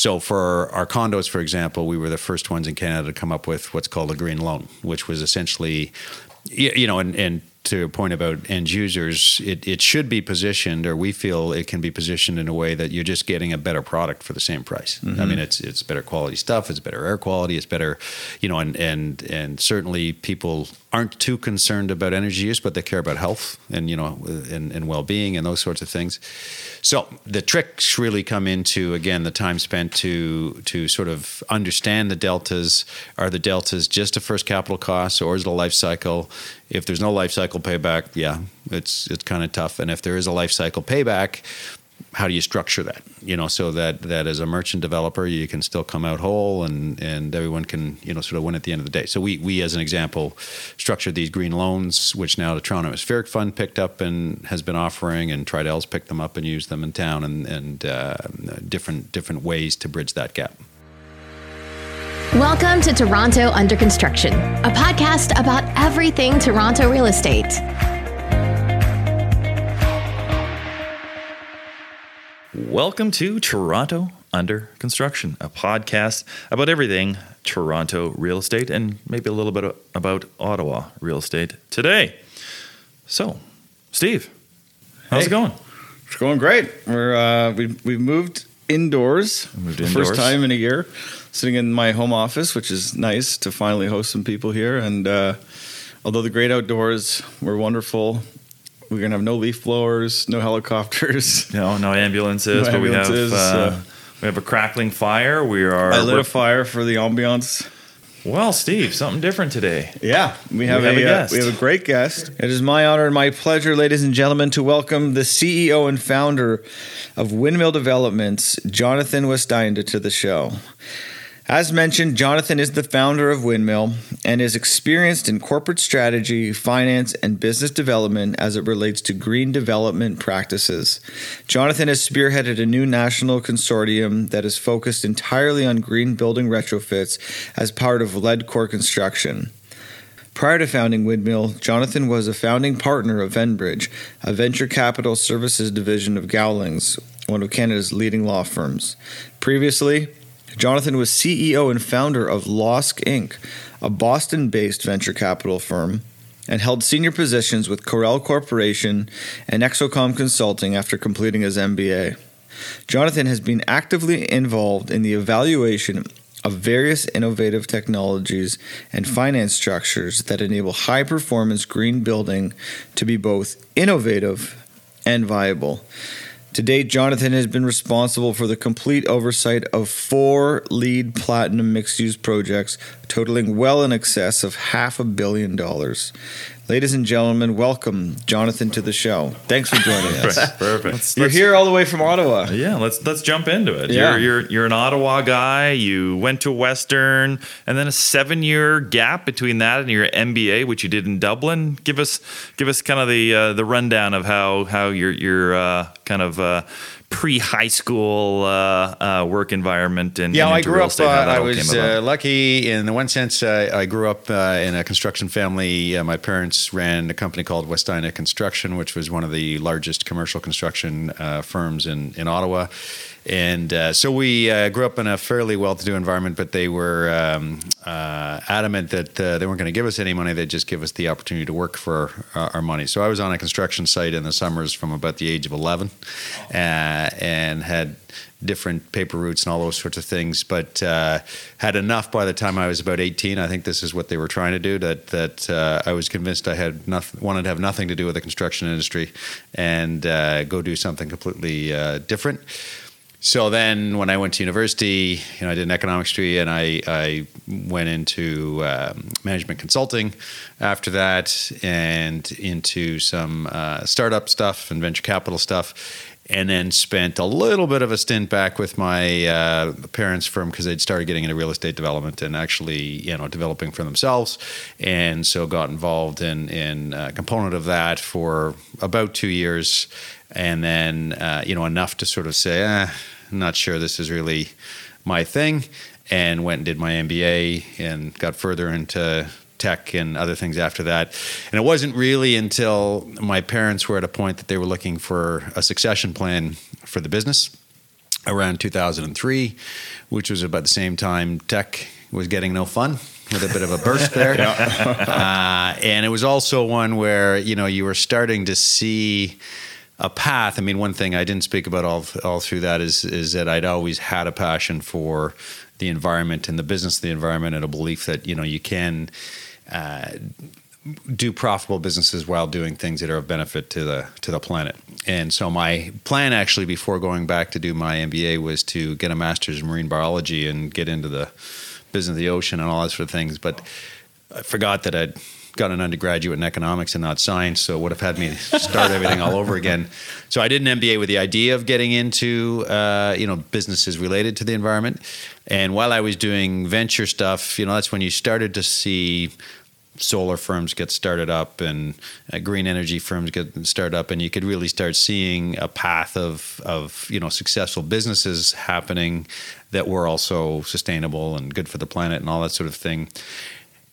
So for our condos, for example, we were the first ones in Canada to come up with what's called a green loan, which was essentially, you know, and, and to your point about end users, it, it should be positioned, or we feel it can be positioned in a way that you're just getting a better product for the same price. Mm-hmm. I mean, it's it's better quality stuff, it's better air quality, it's better, you know, and and and certainly people aren't too concerned about energy use, but they care about health and you know and, and well-being and those sorts of things. So the tricks really come into again the time spent to to sort of understand the deltas. Are the deltas just a first capital cost, or is it a life cycle? If there's no life cycle payback, yeah, it's it's kind of tough. And if there is a life cycle payback, how do you structure that? You know, so that that as a merchant developer, you can still come out whole, and and everyone can you know sort of win at the end of the day. So we we as an example structured these green loans, which now the Toronto Atmospheric Fund picked up and has been offering, and Tridels picked them up and used them in town, and and uh, different different ways to bridge that gap. Welcome to Toronto Under Construction, a podcast about everything Toronto real estate. Welcome to Toronto Under Construction, a podcast about everything Toronto real estate and maybe a little bit about Ottawa real estate today. So, Steve, how's hey, it going? It's going great. We're uh, we we moved indoors, moved indoors. first time in a year. Sitting in my home office, which is nice to finally host some people here. And uh, although the great outdoors were wonderful, we're gonna have no leaf blowers, no helicopters, no no ambulances, no but ambulances, we have uh, uh, we have a crackling fire. We are I lit a fire for the ambiance. Well, Steve, something different today. Yeah, we have, we have a, a, guest. Uh, we have a great guest. It is my honor and my pleasure, ladies and gentlemen, to welcome the CEO and founder of Windmill Developments, Jonathan Westeinder, to the show. As mentioned, Jonathan is the founder of Windmill and is experienced in corporate strategy, finance, and business development as it relates to green development practices. Jonathan has spearheaded a new national consortium that is focused entirely on green building retrofits as part of Ledcor Construction. Prior to founding Windmill, Jonathan was a founding partner of Venbridge, a venture capital services division of Gowlings, one of Canada's leading law firms. Previously, Jonathan was CEO and founder of Losk Inc., a Boston based venture capital firm, and held senior positions with Corel Corporation and Exocom Consulting after completing his MBA. Jonathan has been actively involved in the evaluation of various innovative technologies and finance structures that enable high performance green building to be both innovative and viable. To date, Jonathan has been responsible for the complete oversight of four LEED platinum mixed use projects, totaling well in excess of half a billion dollars. Ladies and gentlemen, welcome Jonathan to the show. Thanks for joining us. Perfect. Let's, you're let's, here all the way from Ottawa. Yeah, let's let's jump into it. Yeah. You're, you're you're an Ottawa guy. You went to Western, and then a seven year gap between that and your MBA, which you did in Dublin. Give us give us kind of the uh, the rundown of how how your your uh, kind of uh, pre high school uh, uh, work environment and yeah, and I grew up. Uh, I was uh, lucky in the one sense. I grew up uh, in a construction family. Uh, my parents ran a company called Westeinder Construction, which was one of the largest commercial construction firms in in Ottawa and uh, so we uh, grew up in a fairly well-to-do environment, but they were um, uh, adamant that uh, they weren't going to give us any money; they'd just give us the opportunity to work for uh, our money. So I was on a construction site in the summers from about the age of eleven, uh, and had different paper routes and all those sorts of things, but had enough by the time I was about 18. I think this is what they were trying to do. That that I was convinced I had nothing, wanted to have nothing to do with the construction industry, and go do something completely different so then when I went to university, you know, I did an economics degree and I, I went into um, management consulting after that and into some uh, startup stuff and venture capital stuff. And then spent a little bit of a stint back with my uh, parents' firm because they'd started getting into real estate development and actually, you know, developing for themselves. And so got involved in in a component of that for about two years and then uh, you know enough to sort of say, eh, I'm not sure this is really my thing, and went and did my MBA and got further into tech and other things after that. And it wasn't really until my parents were at a point that they were looking for a succession plan for the business around 2003, which was about the same time tech was getting no fun with a bit of a burst there. uh, and it was also one where, you know, you were starting to see a path. I mean, one thing I didn't speak about all all through that is is that I'd always had a passion for the environment and the business of the environment, and a belief that you know you can. Uh, do profitable businesses while doing things that are of benefit to the to the planet. And so my plan actually before going back to do my MBA was to get a master's in marine biology and get into the business of the ocean and all that sort of things. But I forgot that I'd got an undergraduate in economics and not science, so it would have had me start everything all over again. So I did an MBA with the idea of getting into uh, you know businesses related to the environment. And while I was doing venture stuff, you know that's when you started to see solar firms get started up and uh, green energy firms get started up and you could really start seeing a path of of you know successful businesses happening that were also sustainable and good for the planet and all that sort of thing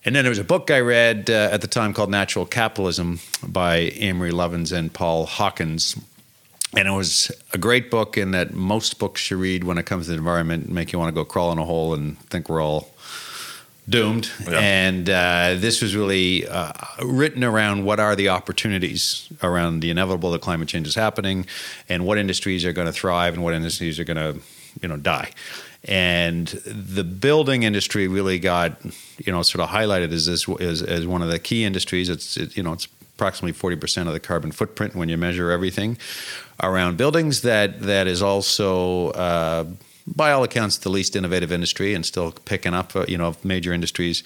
and then there was a book I read uh, at the time called Natural Capitalism by Amory Lovins and Paul Hawken. And it was a great book in that most books you read when it comes to the environment make you want to go crawl in a hole and think we're all doomed. Yeah. And uh, this was really uh, written around what are the opportunities around the inevitable that climate change is happening, and what industries are going to thrive and what industries are going to, you know, die. And the building industry really got, you know, sort of highlighted as this as, as one of the key industries. It's it, you know it's approximately forty percent of the carbon footprint when you measure everything around buildings. That that is also uh, by all accounts, the least innovative industry and still picking up, uh, you know, major industries,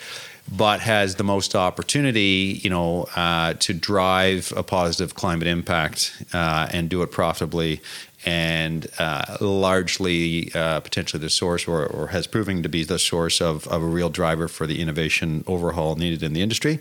but has the most opportunity, you know, uh, to drive a positive climate impact uh, and do it profitably and uh, largely uh, potentially the source or, or, has proven to be the source of, of a real driver for the innovation overhaul needed in the industry.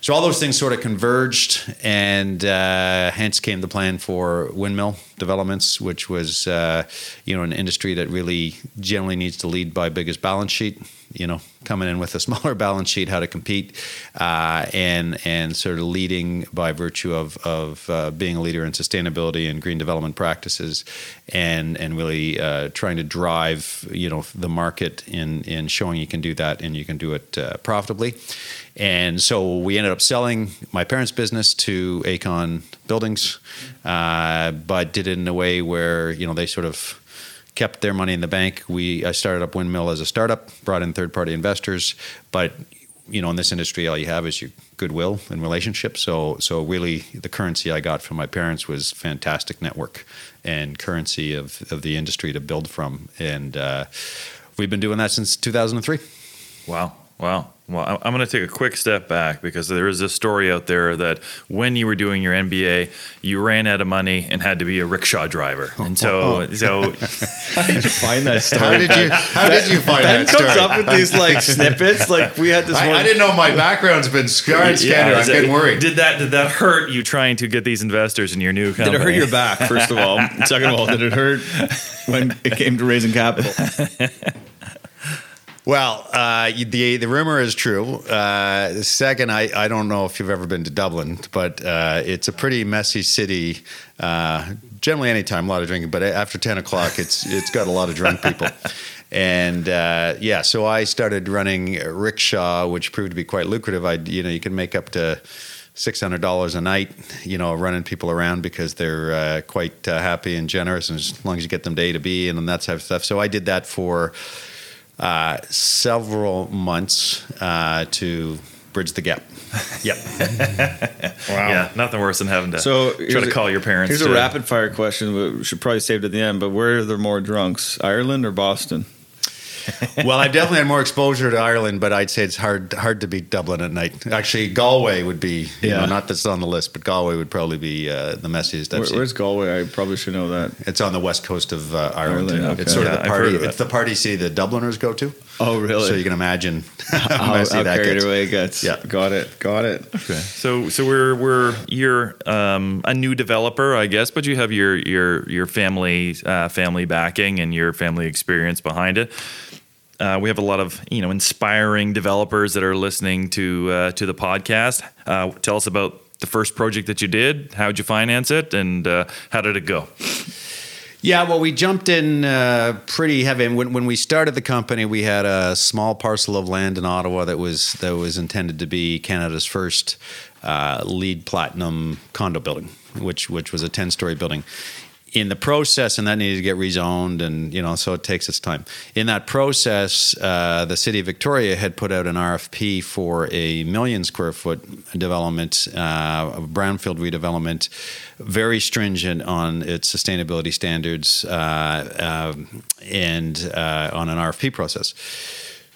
So all those things sort of converged, and uh, hence came the plan for windmill developments, which was uh, you know an industry that really generally needs to lead by biggest balance sheet you know coming in with a smaller balance sheet, how to compete, uh, and and sort of leading by virtue of of uh, being a leader in sustainability and green development practices, and and really uh, trying to drive you know the market in in showing you can do that and you can do it uh, profitably. And so we ended up selling my parents' business to Aecon Buildings, uh, but did it in a way where you know they sort of kept their money in the bank. We I started up Windmill as a startup, brought in third party investors, but you know in this industry all you have is your goodwill and relationships. So so really the currency I got from my parents was fantastic network and currency of of the industry to build from, and uh, we've been doing that since 2003. Wow, wow. Well, I'm going to take a quick step back because there is a story out there that when you were doing your MBA, you ran out of money and had to be a rickshaw driver. Oh, and so, oh, oh. so how did you find that story? How did you How did you find ben that story? comes up with these like snippets. Like we had this. I, one. I didn't know my background's been scarred. Yeah, I'm getting worried. Did that Did that hurt you trying to get these investors in your new company? Did it hurt your back? First of all, second of all, did it hurt when it came to raising capital? Well, uh, the the rumor is true. Uh, second, I, I don't know if you've ever been to Dublin, but uh, it's a pretty messy city. Uh, generally, anytime, a lot of drinking, but after ten o'clock, it's it's got a lot of drunk people. And uh, yeah, so I started running rickshaw, which proved to be quite lucrative. I you know you can make up to six hundred dollars a night, you know, running people around because they're uh, quite uh, happy and generous, and as long as you get them to A to B and that type of stuff. So I did that for uh, several months uh, to bridge the gap. Yep. wow. Yeah, nothing worse than having to so try to call your parents. Here's to, a rapid fire question. We should probably save it at the end. But where are there more drunks, Ireland or Boston? well, I've definitely had more exposure to Ireland, but I'd say it's hard hard to beat Dublin at night. Actually, Galway would be, you yeah. know, not that's on the list, but Galway would probably be uh, the messiest. Where, where's Galway? I probably should know that. It's on the west coast of uh, Ireland. Ireland okay. It's sort yeah, of the party. It's the party city the Dubliners go to. Oh, really? So you can imagine how, how messy how that carried gets. away it gets. Yeah, got it, got it. Okay. So so we're we're you're um, a new developer, I guess, but you have your your your family uh, family backing and your family experience behind it. Uh, we have a lot of you know inspiring developers that are listening to uh, to the podcast. Uh, tell us about the first project that you did. How did you finance it, and uh, how did it go? Yeah, well, we jumped in uh, pretty heavy. When, when we started the company, we had a small parcel of land in Ottawa that was that was intended to be Canada's first uh, LEED platinum condo building, which which was a ten story building in the process, and that needed to get rezoned, and you know, so it takes its time. In that process, uh, the city of Victoria had put out an RFP for a million square foot development, uh, brownfield redevelopment, very stringent on its sustainability standards, uh, um, and uh, on an RFP process.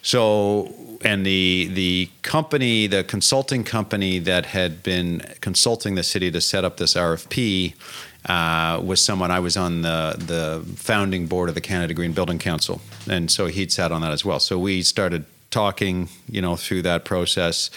So and the the company, the consulting company that had been consulting the city to set up this RFP uh, was someone I was on the the founding board of the Canada Green Building Council, and so he'd sat on that as well. So we started talking, you know, through that process.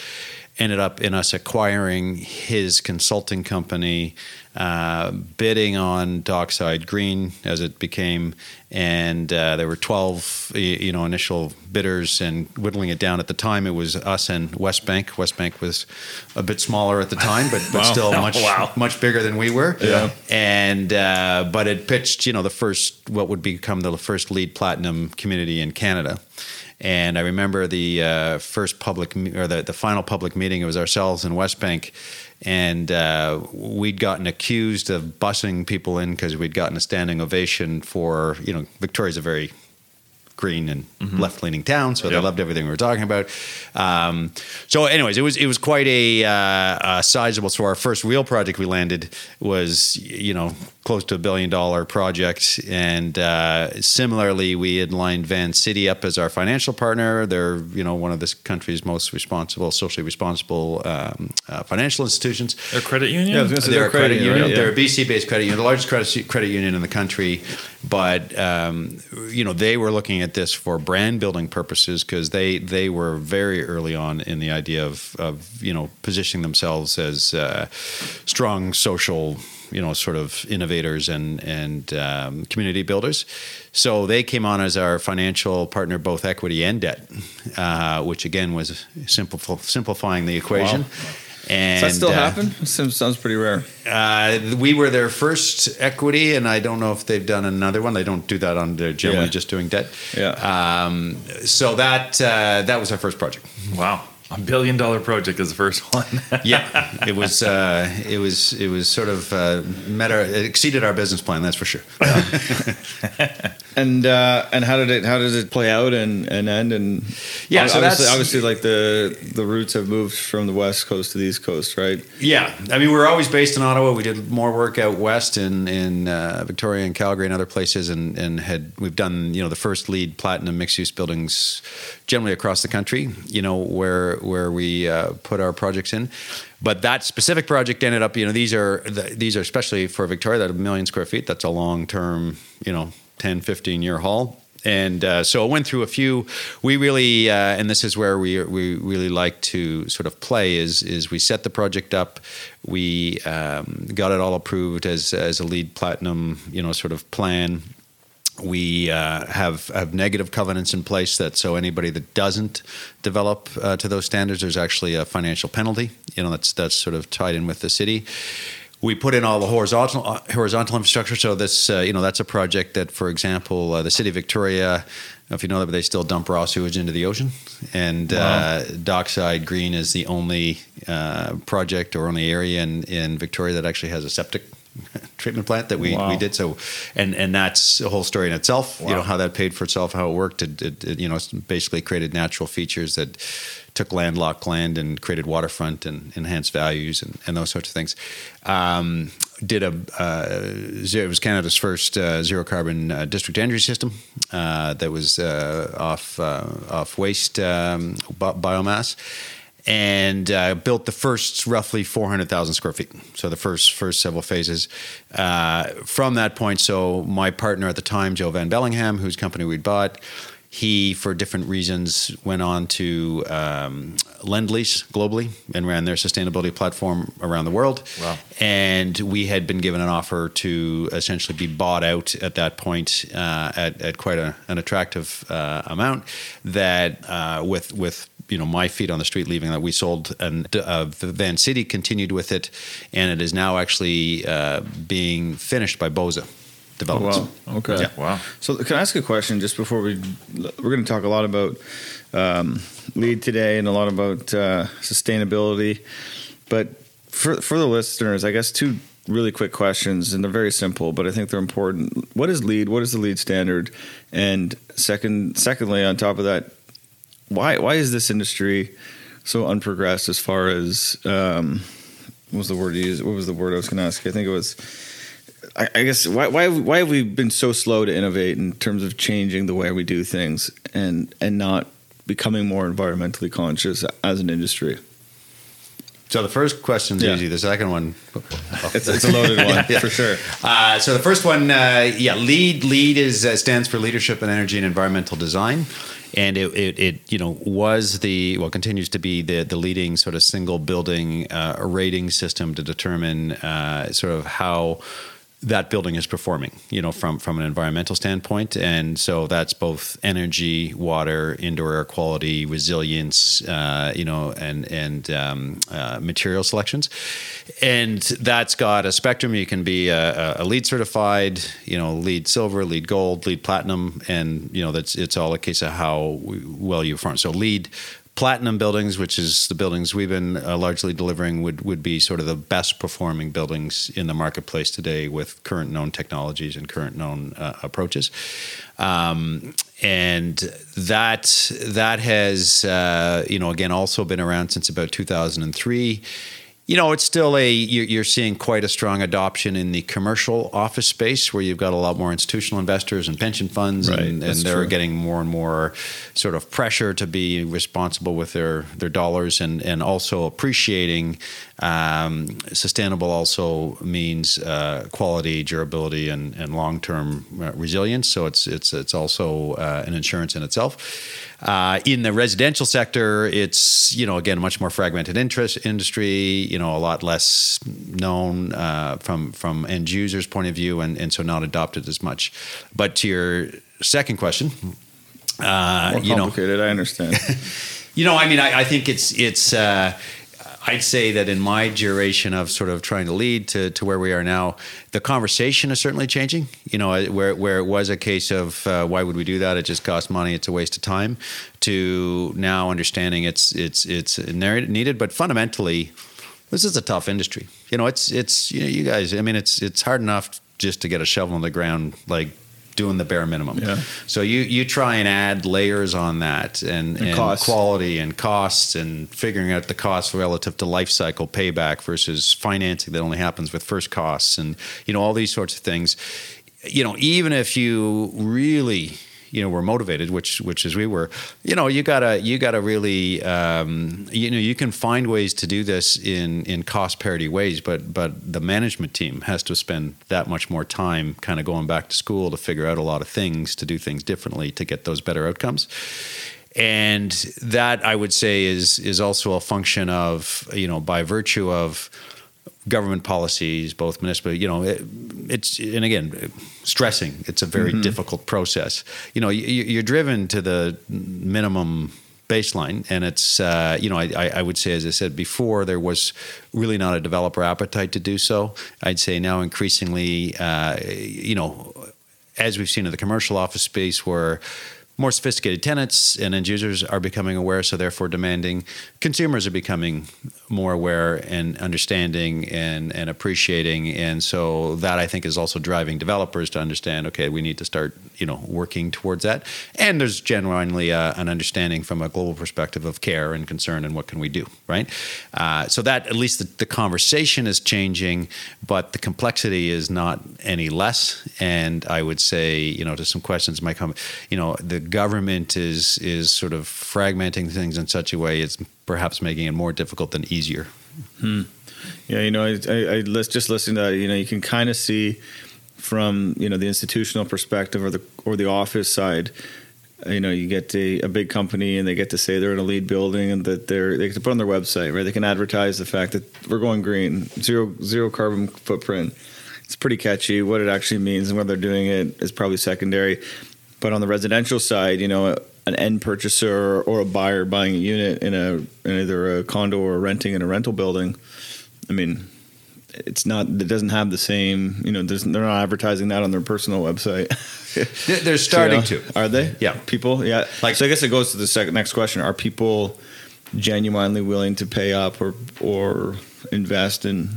Ended up in us acquiring his consulting company uh, bidding on Dockside Green as it became, and uh, there were 12, you know, initial bidders, and whittling it down. At the time, it was us and Westbank. West Bank was a bit smaller at the time, but, but wow. still much wow. much bigger than we were. Yeah. And uh, but it pitched, you know, the first what would become the first LEED platinum community in Canada. And I remember the uh, first public or the, the final public meeting. It was ourselves and Westbank and uh, we'd gotten accused of busing people in because we'd gotten a standing ovation for you know Victoria's a very green and mm-hmm. left leaning town, so yep. they loved everything we were talking about. Um, so, anyways, it was it was quite a, uh, a sizable. So, our first real project we landed was you know close to a billion dollar project. And uh, similarly, we had lined Vancity up as our financial partner. They're you know one of this country's most responsible, socially responsible um, uh, financial institutions. They're credit union. Yeah, they're, they're a credit, union. union. Right? They're a BC based credit union, the largest credit credit union in the country. But um, you know they were looking at this for brand building purposes because they they were very early on in the idea of of you know positioning themselves as uh, strong social you know, sort of innovators and and um, community builders. So they came on as our financial partner, both equity and debt, uh, which again was simplif- simplifying the equation. Wow. And, Does that still uh, happen? Seems, sounds pretty rare. Uh, we were their first equity, and I don't know if they've done another one. They don't do that on. They're generally yeah. just doing debt. Yeah. Um, so that uh, that was our first project. Wow. A billion dollar project is the first one. yeah, it was. Uh, it was. It was sort of uh, meta. It exceeded our business plan. That's for sure. and uh, and how did it? How does it play out and, and end? And yeah, so obviously, obviously, like the the roots have moved from the west coast to the east coast, right? Yeah, I mean, we're always based in Ottawa. We did more work out west in in uh, Victoria and Calgary and other places, and and had we've done you know the first LEED platinum mixed use buildings generally across the country. You know where where we uh, put our projects in. But that specific project ended up, you know, these are these are especially for Victoria, that a million square feet. That's a long term, you know, 10, 15 year haul. And uh, so I went through a few. We really, uh, and this is where we we really like to sort of play is is we set the project up, we um, got it all approved as as a LEED platinum, you know, sort of plan we uh, have have negative covenants in place that so anybody that doesn't develop uh, to those standards, there's actually a financial penalty. You know, that's that's sort of tied in with the city. We put in all the horizontal uh, horizontal infrastructure. So this, uh, you know, that's a project that, for example, uh, the city of Victoria. If you know that, but they still dump raw sewage into the ocean, and wow. Uh, Dockside Green is the only project or only area in, in Victoria that actually has a septic treatment plant that we, wow. we did. So, and and that's a whole story in itself. Wow. You know how that paid for itself, how it worked. It, it, it, you know basically created natural features that took landlocked land and created waterfront and enhanced values and, and those sorts of things. Um, did a uh, zero, it was Canada's first uh, zero carbon uh, district energy system uh, that was uh, off uh, off waste um, biomass and uh, built the first roughly 400,000 square feet. So the first first several phases. Uh, from that point, so my partner at the time, Joe Van Belleghem, whose company we'd bought, he, for different reasons, went on to um, Lendlease globally and ran their sustainability platform around the world. Wow. And we had been given an offer to essentially be bought out at that point uh, at, at quite a, an attractive uh, amount. That uh, with with you know my feet on the street leaving that we sold and uh, Vancity continued with it and it is now actually uh, being finished by Bosa developments. Wow. Okay. Yeah. Wow. So can I ask a question just before we? We're going to talk a lot about um, LEED today and a lot about uh, sustainability, but for for the listeners, I guess two really quick questions, and they're very simple, but I think they're important. What is LEED? What is the LEED standard? And second, secondly, on top of that, why why is this industry so unprogressed as far as um, what was the word you used? What was the word I was going to ask? I think it was. I, I guess why why why have we been so slow to innovate in terms of changing the way we do things and and not becoming more environmentally conscious as an industry? So the first question is Yeah. easy. The second one, It's, it's a loaded one for sure. Uh, so the first one, uh, yeah, LEED LEED is uh, stands for leadership in energy and environmental design, and it, it, it you know was the well continues to be the the leading sort of single building uh, rating system to determine uh, sort of how that building is performing, you know, from from an environmental standpoint, and so that's both energy, water, indoor air quality, resilience, uh, you know, and and um, uh, material selections, and that's got a spectrum. You can be a, a LEED certified, you know, LEED silver, LEED gold, LEED platinum, and you know that's it's all a case of how well you perform. So LEED platinum buildings, which is the buildings we've been uh, largely delivering, would would be sort of the best performing buildings in the marketplace today with current known technologies and current known uh, approaches. Um, and that that has uh, you know again also been around since about 2003 you know, it's still a you're, you're seeing quite a strong adoption in the commercial office space where you've got a lot more institutional investors and pension funds, Right, and, and they're true. getting more and more sort of pressure to be responsible with their their dollars, and and also appreciating um, sustainable also means uh, quality, durability, and and long term uh, resilience. So it's it's it's also uh, an insurance in itself. Uh, in the residential sector, it's you know again a much more fragmented interest industry. You know a lot less known uh, from from end users' point of view, and and so not adopted as much. But to your second question, uh, More you know, complicated, I understand. you know, I mean, I, I think it's it's. I'd say that in my duration of sort of trying to lead to, to where we are now, the conversation is certainly changing. You know, where where it was a case of uh, why would we do that? It just costs money. It's a waste of time. To now understanding it's it's it's needed, but fundamentally, this is a tough industry. You know, it's it's you know you guys. I mean, it's it's hard enough just to get a shovel in the ground, like doing the bare minimum. Yeah. So you you try and add layers on that and, And and, quality and costs and figuring out the costs relative to life cycle payback versus financing that only happens with first costs and you know all these sorts of things. You know, even if you really you know were motivated which which as we were. You know you gotta you gotta really um, you know you can find ways to do this in in cost parity ways but but the management team has to spend that much more time kind of going back to school to figure out a lot of things to do things differently to get those better outcomes. And that I would say is is also a function of you know by virtue of government policies, both municipal, you know, it, it's and again stressing. It's a very difficult process. You know, you, you're driven to the minimum baseline, and it's uh, you know I, I I would say as I said before, there was really not a developer appetite to do so. I'd say now increasingly, uh, you know, as we've seen in the commercial office space where more sophisticated tenants and end users are becoming aware, so therefore demanding. Consumers are becoming more aware and understanding and, and appreciating. And so that I think is also driving developers to understand, okay, we need to start, you know, working towards that. And there's genuinely uh, an understanding from a global perspective of care and concern and what can we do, right? Uh, so that at least the, the conversation is changing, but the complexity is not any less. And I would say, you know, to some questions might come, you know, the government is is sort of fragmenting things in such a way it's perhaps making it more difficult than easier. Yeah, you know, I, I, I just listening to that, you know, you can kind of see from you know the institutional perspective or the or the office side. uh, You know, you get a, a big company and they get to say they're in a LEED building and that they're they can put on their website, right? They can advertise the fact that we're going green, zero zero carbon footprint. It's pretty catchy. What it actually means and whether they're doing it is probably secondary. But on the residential side, you know, an end purchaser or a buyer buying a unit in a in either a condo or renting in a rental building, I mean, it's not it doesn't have the same you know they're not advertising that on their personal website. They're starting you know, to. Are they? Yeah. People? Yeah. Like so i guess it goes to the second next question. Are people genuinely willing to pay up or or invest in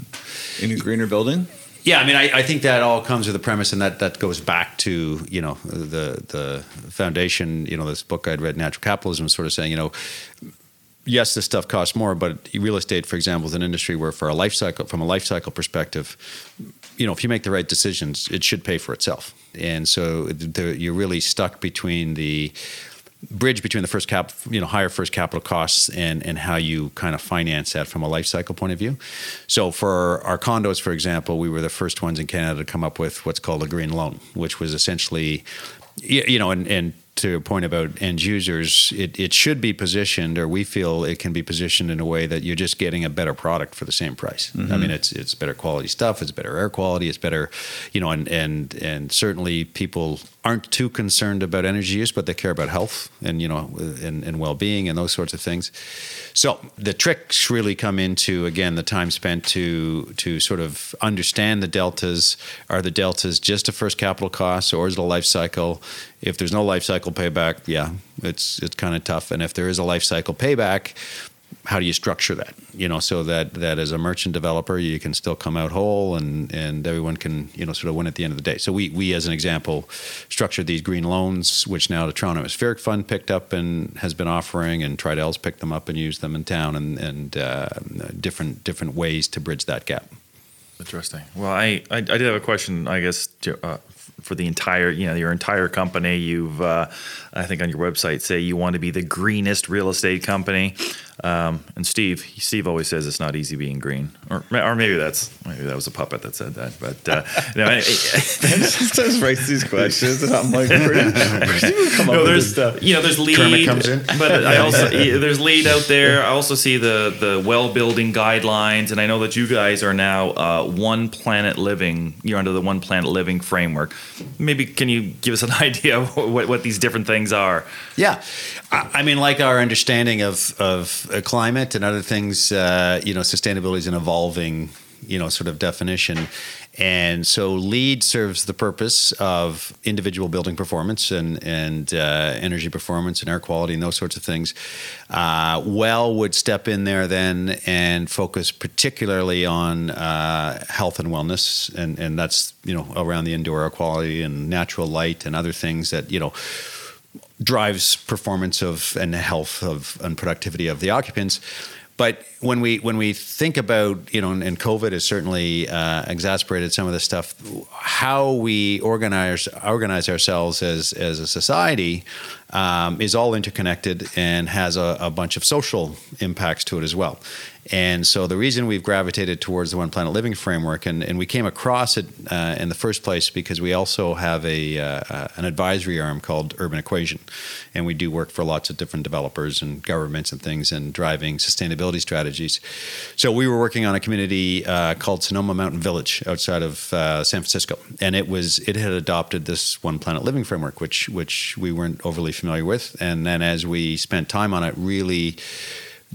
in a greener building yeah, I mean, I, I, think that all comes with the premise, and that, that goes back to you know the the foundation. You know, this book I'd read, Natural Capitalism, sort of saying, you know, yes, this stuff costs more, but real estate, for example, is an industry where, for a life cycle, from a life cycle perspective, you know, if you make the right decisions, it should pay for itself. And so the, you're really stuck between the bridge between the first cap, you know, higher first capital costs and and how you kind of finance that from a life cycle point of view. So for our condos, for example, we were the first ones in Canada to come up with what's called a green loan, which was essentially you know, and, and to a point about end users, it, it should be positioned, or we feel it can be positioned in a way that you're just getting a better product for the same price. Mm-hmm. I mean, it's it's better quality stuff, it's better air quality, it's better, you know, and and and certainly people aren't too concerned about energy use, but they care about health and you know and, and well being and those sorts of things. So the tricks really come into again the time spent to to sort of understand the deltas. Are the deltas just a first capital cost, or is it a life cycle? If there's no life cycle payback, yeah, it's it's kind of tough. And if there is a life cycle payback, how do you structure that? You know, so that that as a merchant developer, you can still come out whole, and and everyone can you know sort of win at the end of the day. So we we as an example structured these green loans, which now the Toronto Atmospheric Fund picked up and has been offering, and Tridels picked them up and used them in town, and and uh, different different ways to bridge that gap. Interesting. Well, I I, I did have a question, I guess, uh, for the entire, you know, your entire company. You've, uh, I think, on your website, say you want to be the greenest real estate company. Um, and Steve, Steve always says it's not easy being green, or or maybe that's maybe that was a puppet that said that. But uh, you know, just writes these questions, and I'm like, where come no, there's you know, there's LEED, Kermit comes in. but I also there's LEED out there. I also see the the well building guidelines, and I know that you guys are now uh, One Planet Living. You're under the One Planet Living framework. Maybe can you give us an idea of what, what these different things are? Yeah, I, I mean, like our understanding of of climate and other things, uh, you know, sustainability is an evolving, you know, sort of definition. And so LEED serves the purpose of individual building performance and, and uh, energy performance and air quality and those sorts of things. Uh, well would step in there then and focus particularly on uh, health and wellness. And, and that's, you know, around the indoor air quality and natural light and other things that, you know, drives performance of and the health of and productivity of the occupants. But when we when we think about you know and, COVID has certainly uh, exacerbated some of this stuff, how we organize organize ourselves as as a society um, is all interconnected and has a, a, bunch of social impacts to it as well. And so the reason we've gravitated towards the One Planet Living framework, and, and we came across it uh, in the first place because we also have a uh, uh, an advisory arm called Urban Equation, and we do work for lots of different developers and governments and things, and driving sustainability strategies. So we were working on a community uh, called Sonoma Mountain Village outside of uh, San Francisco, and it was it had adopted this One Planet Living framework, which which we weren't overly familiar with, and then as we spent time on it, really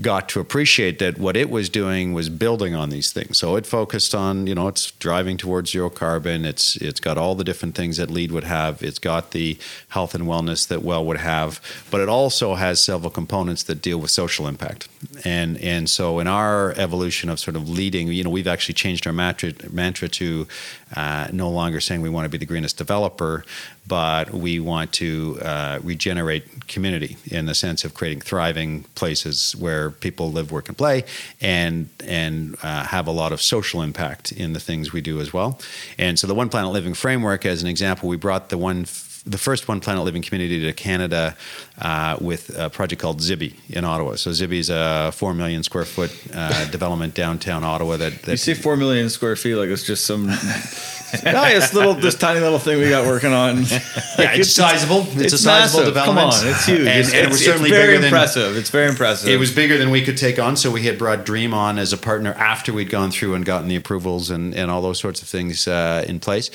got to appreciate that what it was doing was building on these things. So it focused on, you know, it's driving towards zero carbon. It's it's got all the different things that LEED would have. It's got the health and wellness that Well would have, but it also has several components that deal with social impact. And and so in our evolution of sort of leading, you know, we've actually changed our mantra, mantra to uh, no longer saying we want to be the greenest developer, but we want to uh, regenerate community in the sense of creating thriving places where people live, work, and play, and and uh, have a lot of social impact in the things we do as well. And so the One Planet Living framework, as an example, we brought the one the first One Planet Living community to Canada uh, with a project called Zibi in Ottawa. So Zibi is a four million square foot uh, development downtown Ottawa. That, that you see four million square feet like it's just some nice little this tiny little thing we got working on. yeah, it's, it's sizable. It's, it's, a sizable massive. development. Come on, it's huge. And, and it was certainly very impressive. Than, it's very impressive. It was bigger than we could take on, so we had brought Dream on as a partner after we'd gone through and gotten the approvals and, and all those sorts of things uh, in place.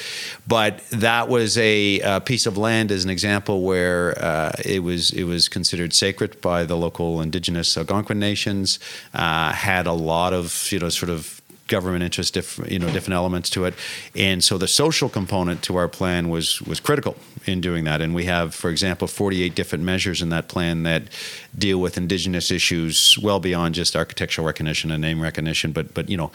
But that was a, a, piece of land, as an example, where uh, it was it was considered sacred by the local indigenous Algonquin nations. Uh, had a lot of you know sort of government interest, different you know different elements to it, and so the social component to our plan was was critical in doing that. And we have, for example, 48 different measures in that plan that deal with indigenous issues well beyond just architectural recognition and name recognition, but but you know,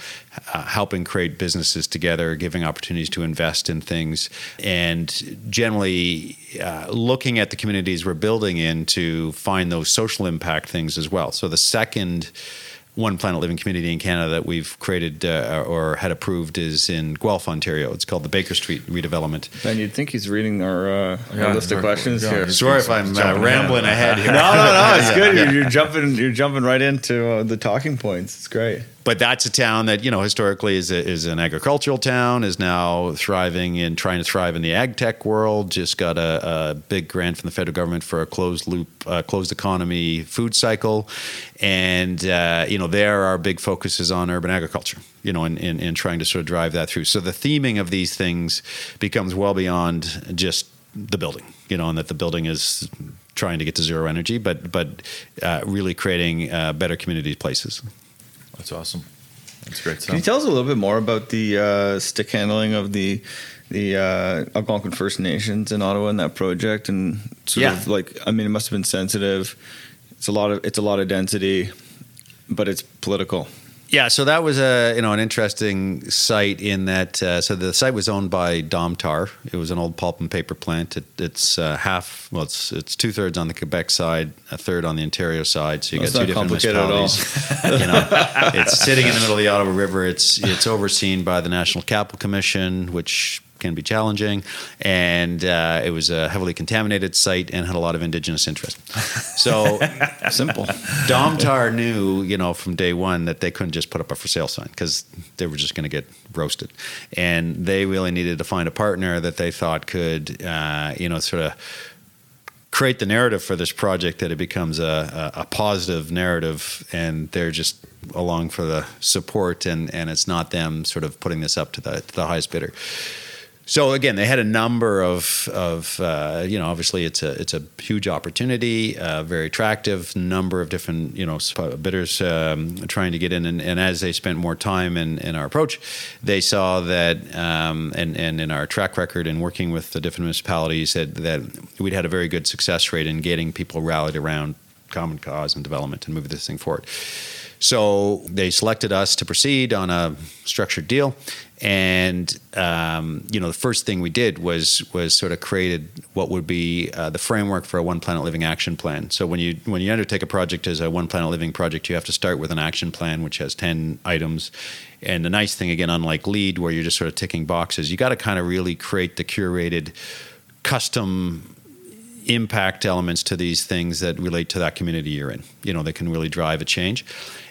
uh, helping create businesses together, giving opportunities to invest in things, and generally uh, looking at the communities we're building in to find those social impact things as well. So the second one planet living community in Canada that we've created uh, or had approved is in Guelph, Ontario. It's called the Baker Street redevelopment. And you'd think he's reading our, uh, yeah, our list of questions yeah, here. Sorry if I'm uh, rambling ahead here. no, no, no. It's good. You're, you're, jumping. You're jumping right into uh, the talking points. It's great but that's a town that you know historically is a, is an agricultural town is now thriving and trying to thrive in the ag tech world. Just got a, a big grant from the federal government for a closed loop, uh, closed economy food cycle, and uh, you know there our big focus is on urban agriculture. You know, in, in trying to sort of drive that through. So the theming of these things becomes well beyond just the building. You know, and that the building is trying to get to zero energy, but but uh, really creating uh, better community places. That's awesome. That's great stuff. Can you tell us a little bit more about the uh, stick handling of the the uh, Algonquin First Nations in Ottawa and that project and sort yeah. of like I mean it must have been sensitive. It's a lot of it's a lot of density, but it's political. Yeah, so that was a you know an interesting site in that. Uh, so the site was owned by Domtar. It was an old pulp and paper plant. It, it's uh, half. Well, it's it's two thirds on the Quebec side, a third on the Ontario side. So you That's got two different municipalities. you know, it's sitting in the middle of the Ottawa River. It's it's overseen by the National Capital Commission, which can be challenging. And uh, it was a heavily contaminated site and had a lot of indigenous interest. So simple. Domtar knew, you know, from day one that they couldn't just put up a for sale sign because they were just going to get roasted. And they really needed to find a partner that they thought could, uh, you know, sort of create the narrative for this project that it becomes a, a, a, positive narrative and they're just along for the support and, and it's not them sort of putting this up to the, to the highest bidder. So again, they had a number of, of uh, you know, obviously it's a it's a huge opportunity, uh, very attractive number of different you know bidders um, trying to get in, and, and, as they spent more time in, in our approach, they saw that um, and and in our track record in working with the different municipalities that that we'd had a very good success rate in getting people rallied around common cause and development and moving this thing forward. So they selected us to proceed on a structured deal, and um, you know the first thing we did was was sort of created what would be uh, the framework for a One Planet Living action plan. So when you when you undertake a project as a One Planet Living project, you have to start with an action plan which has ten items. And the nice thing again, unlike LEED where you're just sort of ticking boxes, you got to kind of really create the curated, custom impact elements to these things that relate to that community you're in. You know, that can really drive a change.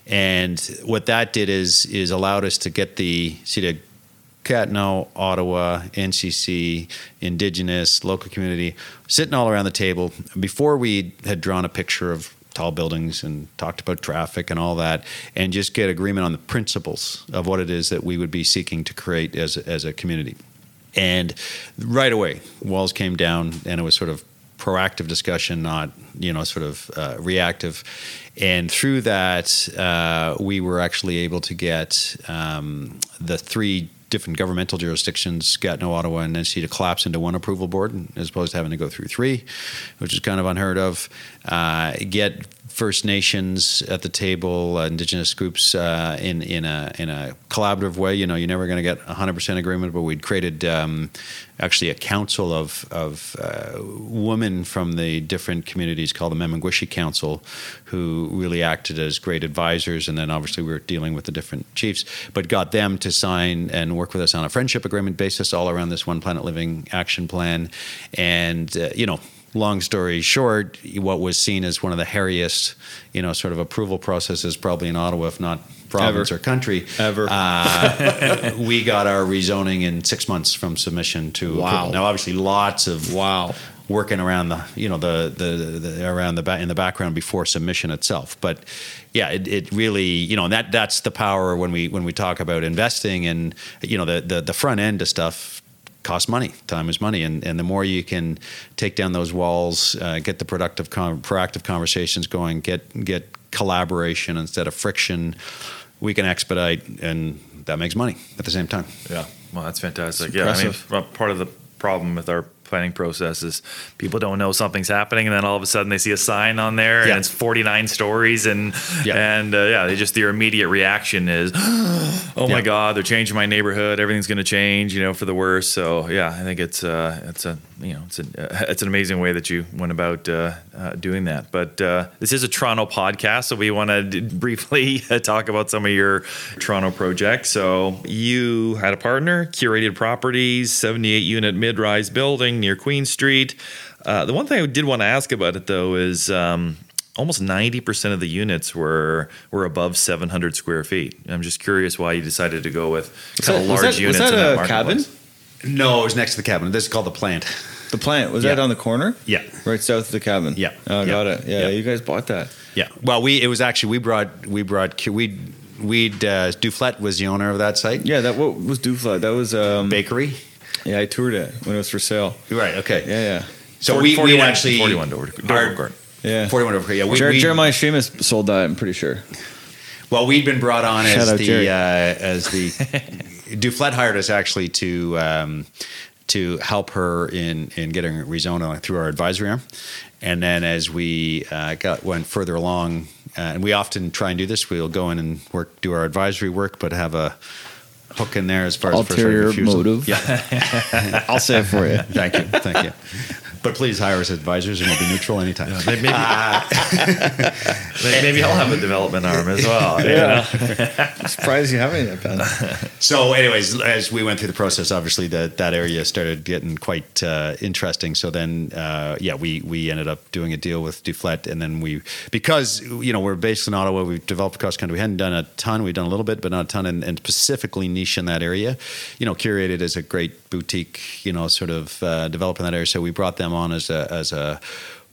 And what that did is is allowed us to get the see the Gatineau, Ottawa, NCC, Indigenous, local community, sitting all around the table before we had drawn a picture of tall buildings and talked about traffic and all that, and just get agreement on the principles of what it is that we would be seeking to create as a, as a community. And right away, walls came down, and it was sort of proactive discussion, not you know sort of uh, reactive. And through that, uh, we were actually able to get um, the three different governmental jurisdictions, Gatineau, Ottawa, and NC to collapse into one approval board as opposed to having to go through three, which is kind of unheard of. Uh, get First Nations at the table, uh, Indigenous groups uh, in in a in a collaborative way. You know, you're never going to get 100% agreement, but we'd created um, actually a council of of uh, women from the different communities called the Memengwishi Council, who really acted as great advisors. And then obviously we were dealing with the different chiefs, but got them to sign and work with us on a friendship agreement basis all around this One Planet Living action plan. And uh, you know long story short, what was seen as one of the hairiest, you know, sort of approval processes probably in Ottawa, if not province Ever. or country. Ever. Uh, we got our rezoning in six months from submission to wow. Approval. Now, obviously, lots of wow working around the you know the the, the around the back in the background before submission itself but yeah it, it really you know that that's the power when we when we talk about investing and you know the the, the front end of stuff costs money. Time is money, and and the more you can take down those walls, uh, get the productive, proactive conversations going, get get collaboration instead of friction, we can expedite and that makes money at the same time. Yeah, well, that's fantastic. Yeah, I mean, part of the problem with our planning process is people don't know something's happening, and then all of a sudden they see a sign on there, and yeah. it's 49 stories, and yeah. and uh, yeah, they just their immediate reaction is, oh yeah. my god, they're changing my neighborhood, everything's going to change, you know, for the worse. So yeah, I think it's uh, it's a you know it's a uh, it's an amazing way that you went about uh, uh, doing that. But uh, this is a Toronto podcast, so we want to briefly talk about some of your Toronto projects. So you had a partner, curated properties, 78 unit mid rise building near Queen Street. Uh, the one thing I did want to ask about it though is um, almost 90% of the units were were above 700 square feet. I'm just curious why you decided to go with kind of large was that, units. Was that a cabin? No, it was next to the cabin. This is called the plant. The plant was yeah. that on the corner? Yeah, right south of the cabin. Yeah, oh, yeah. got it. Yeah, yeah, you guys bought that. Yeah, well, we it was actually we brought we brought we we'd uh, Duflet was the owner of that site. Yeah, that what was Duflet? That was um, bakery. Yeah, I toured it when it was for sale. Right. Okay. Yeah, yeah. So 40, we, we actually 41 Dover, Dover Yeah. 41 Dover Yeah. We, Jer- we, Jeremiah Seamus sold that. I'm pretty sure. Well, we'd been brought on Shout as the uh, as the Duflet hired us actually to um, to help her in in getting rezoned through our advisory arm, and then as we uh, got went further along, uh, and we often try and do this, we'll go in and work do our advisory work, but have a hook in there as far as ulterior motive. Yeah, I'll say it for you. thank you, thank you. But please hire us advisors, and we'll be neutral anytime. Yeah, maybe, uh, maybe I'll have a development arm as well. Yeah, surprised you haven't yet, Ben. So, anyways, as we went through the process, obviously that that area started getting quite uh, interesting. So then, uh, yeah, we we ended up doing a deal with Duflet, and then we because you know we're based in Ottawa, we've developed across the country. We hadn't done a ton. We've done a little bit, but not a ton, and, and specifically niche in that area. You know, curated as a great boutique, you know, sort of uh, develop in that area. So we brought them on as a as a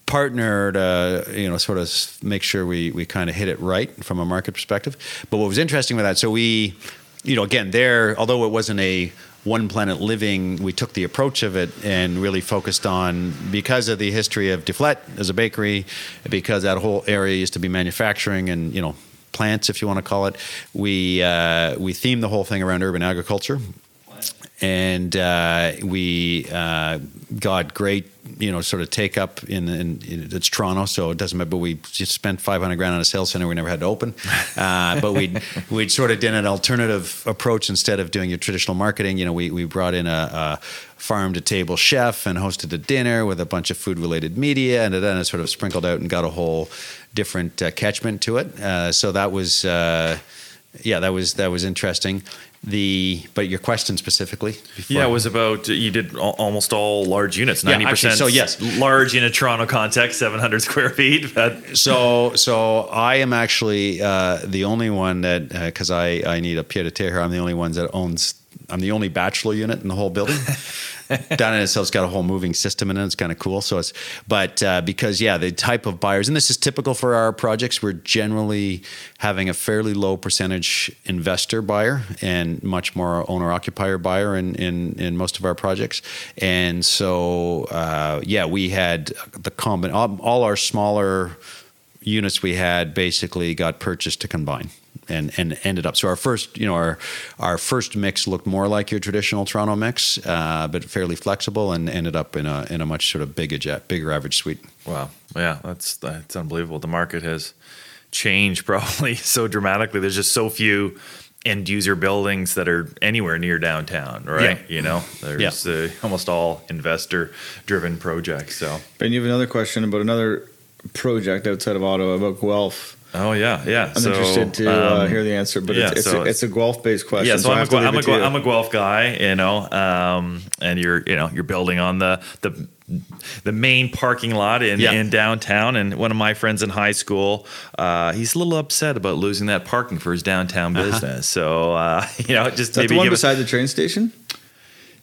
partner to you know sort of make sure we we kind of hit it right from a market perspective. But what was interesting with that, so we, you know, again there, although it wasn't a one planet living, we took the approach of it and really focused on because of the history of Duflet as a bakery, because that whole area used to be manufacturing and you know plants, if you want to call it. We uh, we themed the whole thing around urban agriculture, and uh, we uh, got great, you know, sort of take up in, in, in, it's Toronto, so it doesn't matter. But we just spent 500 grand on a sales center we never had to open. Uh, but we we'd sort of did an alternative approach instead of doing your traditional marketing. You know, we we brought in a, a farm to table chef and hosted a dinner with a bunch of food related media, and then it sort of sprinkled out and got a whole different uh, catchment to it. Uh, so that was uh, yeah, that was that was interesting the but your question specifically yeah it was about you did almost all large units 90% yeah, actually, so yes. large in a toronto context 700 square feet but. so so i am actually uh, the only one that because uh, i i need a pied a terre here i'm the only ones that owns i'm the only bachelor unit in the whole building down in itself's got a whole moving system in it. It's kind of cool. So it's, but uh, because yeah, the type of buyers, and this is typical for our projects, we're generally having a fairly low percentage investor buyer and much more owner occupier buyer in, in in most of our projects. And so uh, yeah, we had the common all, all our smaller units we had basically got purchased to combine and and ended up. So our first, you know, our our first mix looked more like your traditional Toronto mix, uh, but fairly flexible, and ended up in a in a much sort of bigger bigger average suite. Wow, yeah, that's that's unbelievable. The market has changed probably so dramatically. There's just so few end user buildings that are anywhere near downtown, right? Yeah. You know, there's yeah. uh, almost all investor driven projects. So, Ben, you have another question about another project outside of Ottawa about Guelph. Oh yeah, yeah. I'm so, interested to uh, um, hear the answer, but yeah, it's, it's, so a, it's a Guelph based question. Yeah, so, so I'm, a, I'm, a, I'm, a, Guelph guy, you know, um, and you're you know you're building on the the the main parking lot in, yeah. in downtown. And one of my friends in high school, uh, he's a little upset about losing that parking for his downtown uh-huh. business. Uh-huh. So uh, you know, just Is maybe the one beside the train station.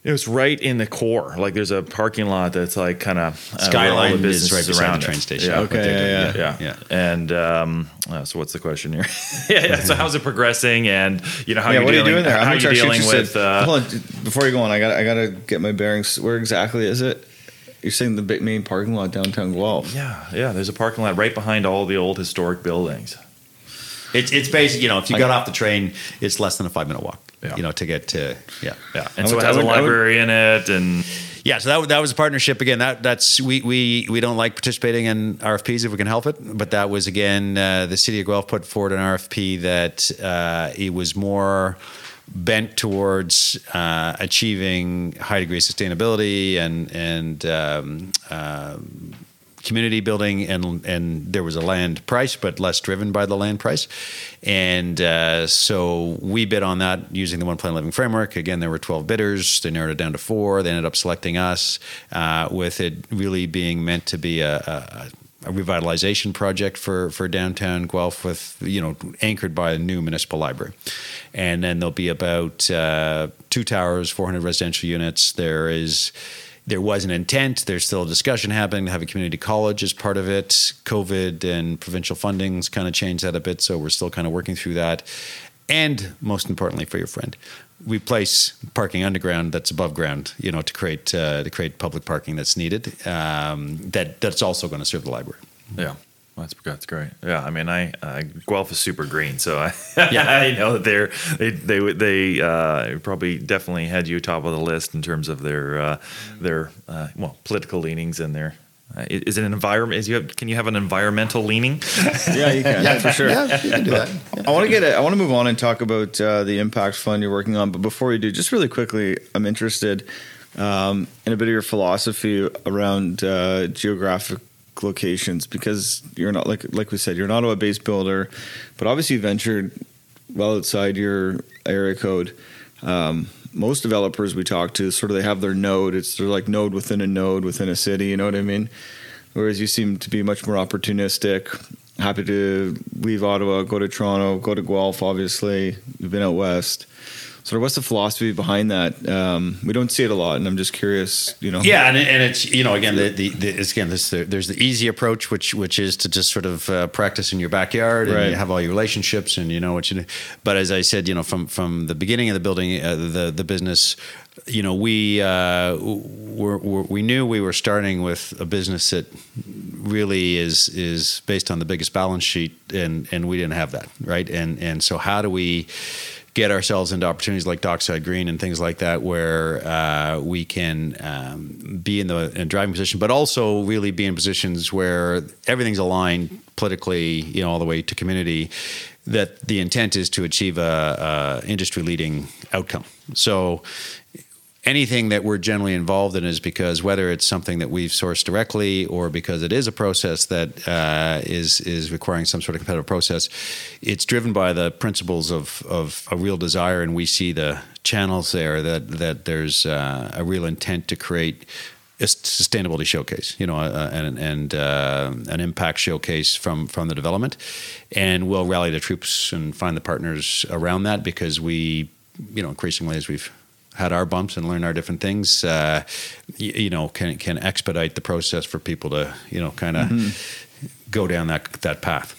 It was right in the core. Like there's a parking lot that's like kind of uh, skyline the is right beside the train station. Yeah. Okay. Yeah, yeah, yeah, yeah. And um, uh, so what's the question here? yeah, yeah, So how's it progressing? And you know how yeah, you're dealing, you doing there? How, are you dealing with? Uh, Hold on, before you go on, I got I got to get my bearings. Where exactly is it? You're saying the big main parking lot downtown Guelph? Yeah, yeah. There's a parking lot right behind all the old historic buildings. It's it's basically you know if you got off the train, it's less than a five minute walk. Yeah. You know to get to yeah yeah, and so it has a library in it and yeah, so that, that was a partnership again. That that's we we we don't like participating in RFPs if we can help it, but that was again uh, the city of Guelph put forward an RFP that uh, it was more bent towards uh, achieving high degree of sustainability and and um, uh, community building and and there was a land price but less driven by the land price. And uh, so we bid on that using the one planet living framework. Again there were 12 bidders. They narrowed it down to four. They ended up selecting us uh, with it really being meant to be a, a a revitalization project for for downtown Guelph with you know anchored by a new municipal library, and then there'll be about uh, two towers, 400 residential units. There is there was an intent. There's still a discussion happening to have a community college as part of it. COVID and provincial fundings kind of changed that a bit, so we're still kind of working through that. And most importantly, for your friend, we place parking underground that's above ground, you know, to create uh, to create public parking that's needed. Um, that that's also going to serve the library. Yeah. That's that's great. Yeah, I mean, I uh, Guelph is super green, so I yeah. I know that they're they they they uh, probably definitely had you top of the list in terms of their uh, their uh, well political leanings and their. Uh, is it an environment? Is you have, can you have an environmental leaning? yeah, you can. yeah, for sure. Yeah, you can do that. Yeah. I want to get. A, I want to move on and talk about uh, the impact fund you're working on. But before we do, just really quickly, I'm interested um, in a bit of your philosophy around geographic locations because you're not like like we said you're an Ottawa based builder, but obviously you ventured well outside your area code. Um, most developers we talk to sort of they have their node. It's of like node within a node within a city. You know what I mean? Whereas you seem to be much more opportunistic. Happy to leave Ottawa, go to Toronto, go to Guelph. Obviously, you've been out west sort of what's the philosophy behind that? Um, we don't see it a lot, and I'm just curious. You know, yeah, and, and it's you know again the, the, the again this the, there's the easy approach, which which is to just sort of uh, practice in your backyard and right. you have all your relationships and you know what you do. But as I said, you know from from the beginning of the building, uh, the the business. You know, we uh, we're, we're, we knew we were starting with a business that really is is based on the biggest balance sheet, and and we didn't have that, right? And and so how do we get ourselves into opportunities like Dockside Green and things like that, where uh, we can um, be in the in driving position, but also really be in positions where everything's aligned politically, you know, all the way to community. That the intent is to achieve a, a industry leading outcome. So anything that we're generally involved in is because whether it's something that we've sourced directly or because it is a process that uh, is is requiring some sort of competitive process, it's driven by the principles of of a real desire, and we see the channels there that that there's uh, a real intent to create a sustainability showcase, you know, uh, and, and uh, an impact showcase from from the development, and we'll rally the troops and find the partners around that because we, you know, increasingly as we've had our bumps and learned our different things, uh, you, you, know, can can expedite the process for people to you know kind of mm-hmm. go down that that path.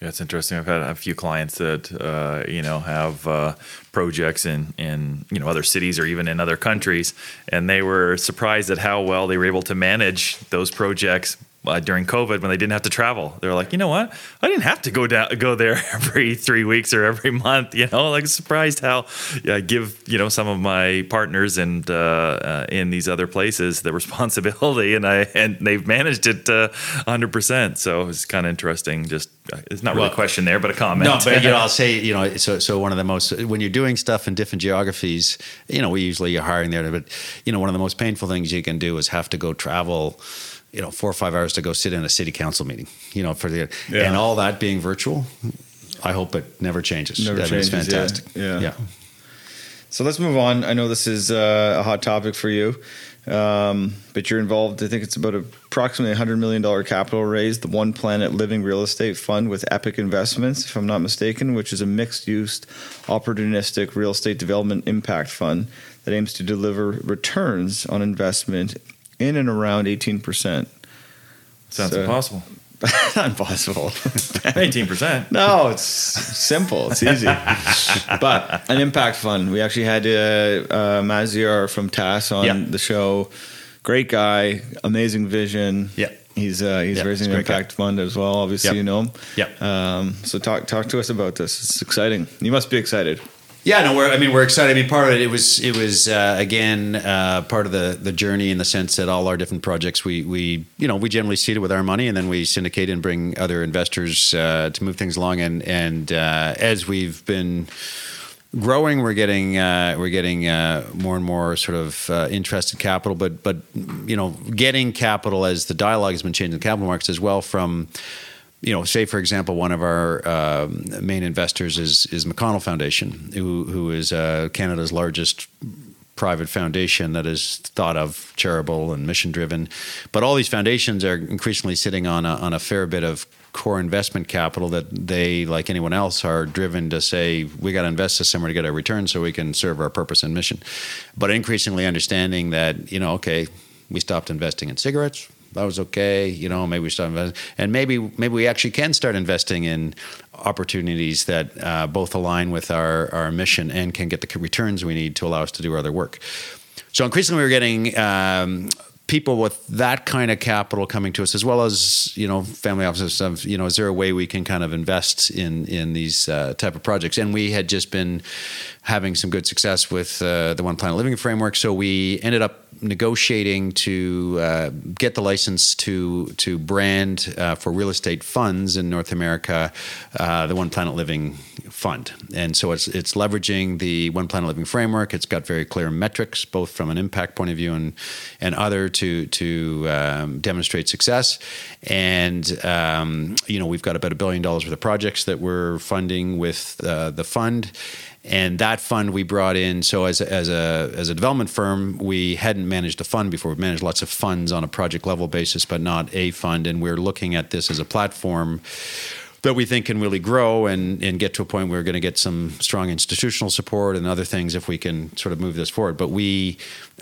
Yeah, it's interesting. I've had a few clients that uh, you know have uh, projects in in you know other cities or even in other countries, and they were surprised at how well they were able to manage those projects uh, during COVID when they didn't have to travel. They're like, you know what? I didn't have to go down, go there every three weeks or every month. You know, like surprised how I give you know some of my partners and uh, uh, in these other places the responsibility, and I and they've managed it uh, hundred percent. So it's kind of interesting. Just uh, it's not really well, a question there, but a comment. No, but you know, I'll say you know, so so one of the most when you're doing stuff in different geographies, you know, we usually are hiring there, but you know, one of the most painful things you can do is have to go travel you know four or five hours to go sit in a city council meeting you know for the yeah. and all that being virtual i hope it never changes never that changes, fantastic yeah. yeah. yeah so let's move on i know this is uh, a hot topic for you um, but you're involved i think it's about approximately $100 million capital raise the one planet living real estate fund with epic investments if i'm not mistaken which is a mixed use opportunistic real estate development impact fund that aims to deliver returns on investment in and around 18%. Sounds so, impossible. not impossible. 18%. no, it's simple. It's easy. but an impact fund. We actually had uh, uh, Maziar from TAS on the show. Great guy, amazing vision. Yeah. He's uh, he's raising an impact guy. fund as well. Obviously, yep. you know him. Yeah. Um, so talk talk to us about this. It's exciting. You must be excited. Yeah, no, we're. I mean, we're excited. I mean, part of it, it was, it was uh, again uh, part of the the journey in the sense that all our different projects, we we you know we generally seed it with our money, and then we syndicate and bring other investors uh, to move things along. And and uh, as we've been growing, we're getting uh, we're getting uh, more and more sort of interested capital, but but you know, getting capital as the dialogue has been changing the capital markets as well from you know, say for example, one of our uh, main investors is is McConnell Foundation, who who is uh, Canada's largest private foundation that is thought of charitable and mission driven. But all these foundations are increasingly sitting on a, on a fair bit of core investment capital that they, like anyone else, are driven to say we got to invest this somewhere to get a return so we can serve our purpose and mission. But increasingly understanding that you know, okay, we stopped investing in cigarettes that was okay. You know, maybe we start investing, and maybe maybe we actually can start investing in opportunities that uh, both align with our our mission and can get the returns we need to allow us to do our other work. So increasingly, we're getting. Um, people with that kind of capital coming to us, as well as you know, family offices. Of, you know, is there a way we can kind of invest in in these uh, type of projects? And we had just been having some good success with uh, the One Planet Living framework, so we ended up negotiating to uh, get the license to to brand uh, for real estate funds in North America uh, the One Planet Living Fund, and so it's it's leveraging the One Planet Living framework. It's got very clear metrics, both from an impact point of view and and other to to um, demonstrate success. And um, you know we've got about a billion dollars worth of projects that we're funding with uh, the fund and that fund we brought in. So as a, as a as a development firm, we hadn't managed a fund before. We've managed lots of funds on a project level basis, but not a fund. And we're looking at this as a platform that we think can really grow and, and get to a point where we're going to get some strong institutional support and other things if we can sort of move this forward. But we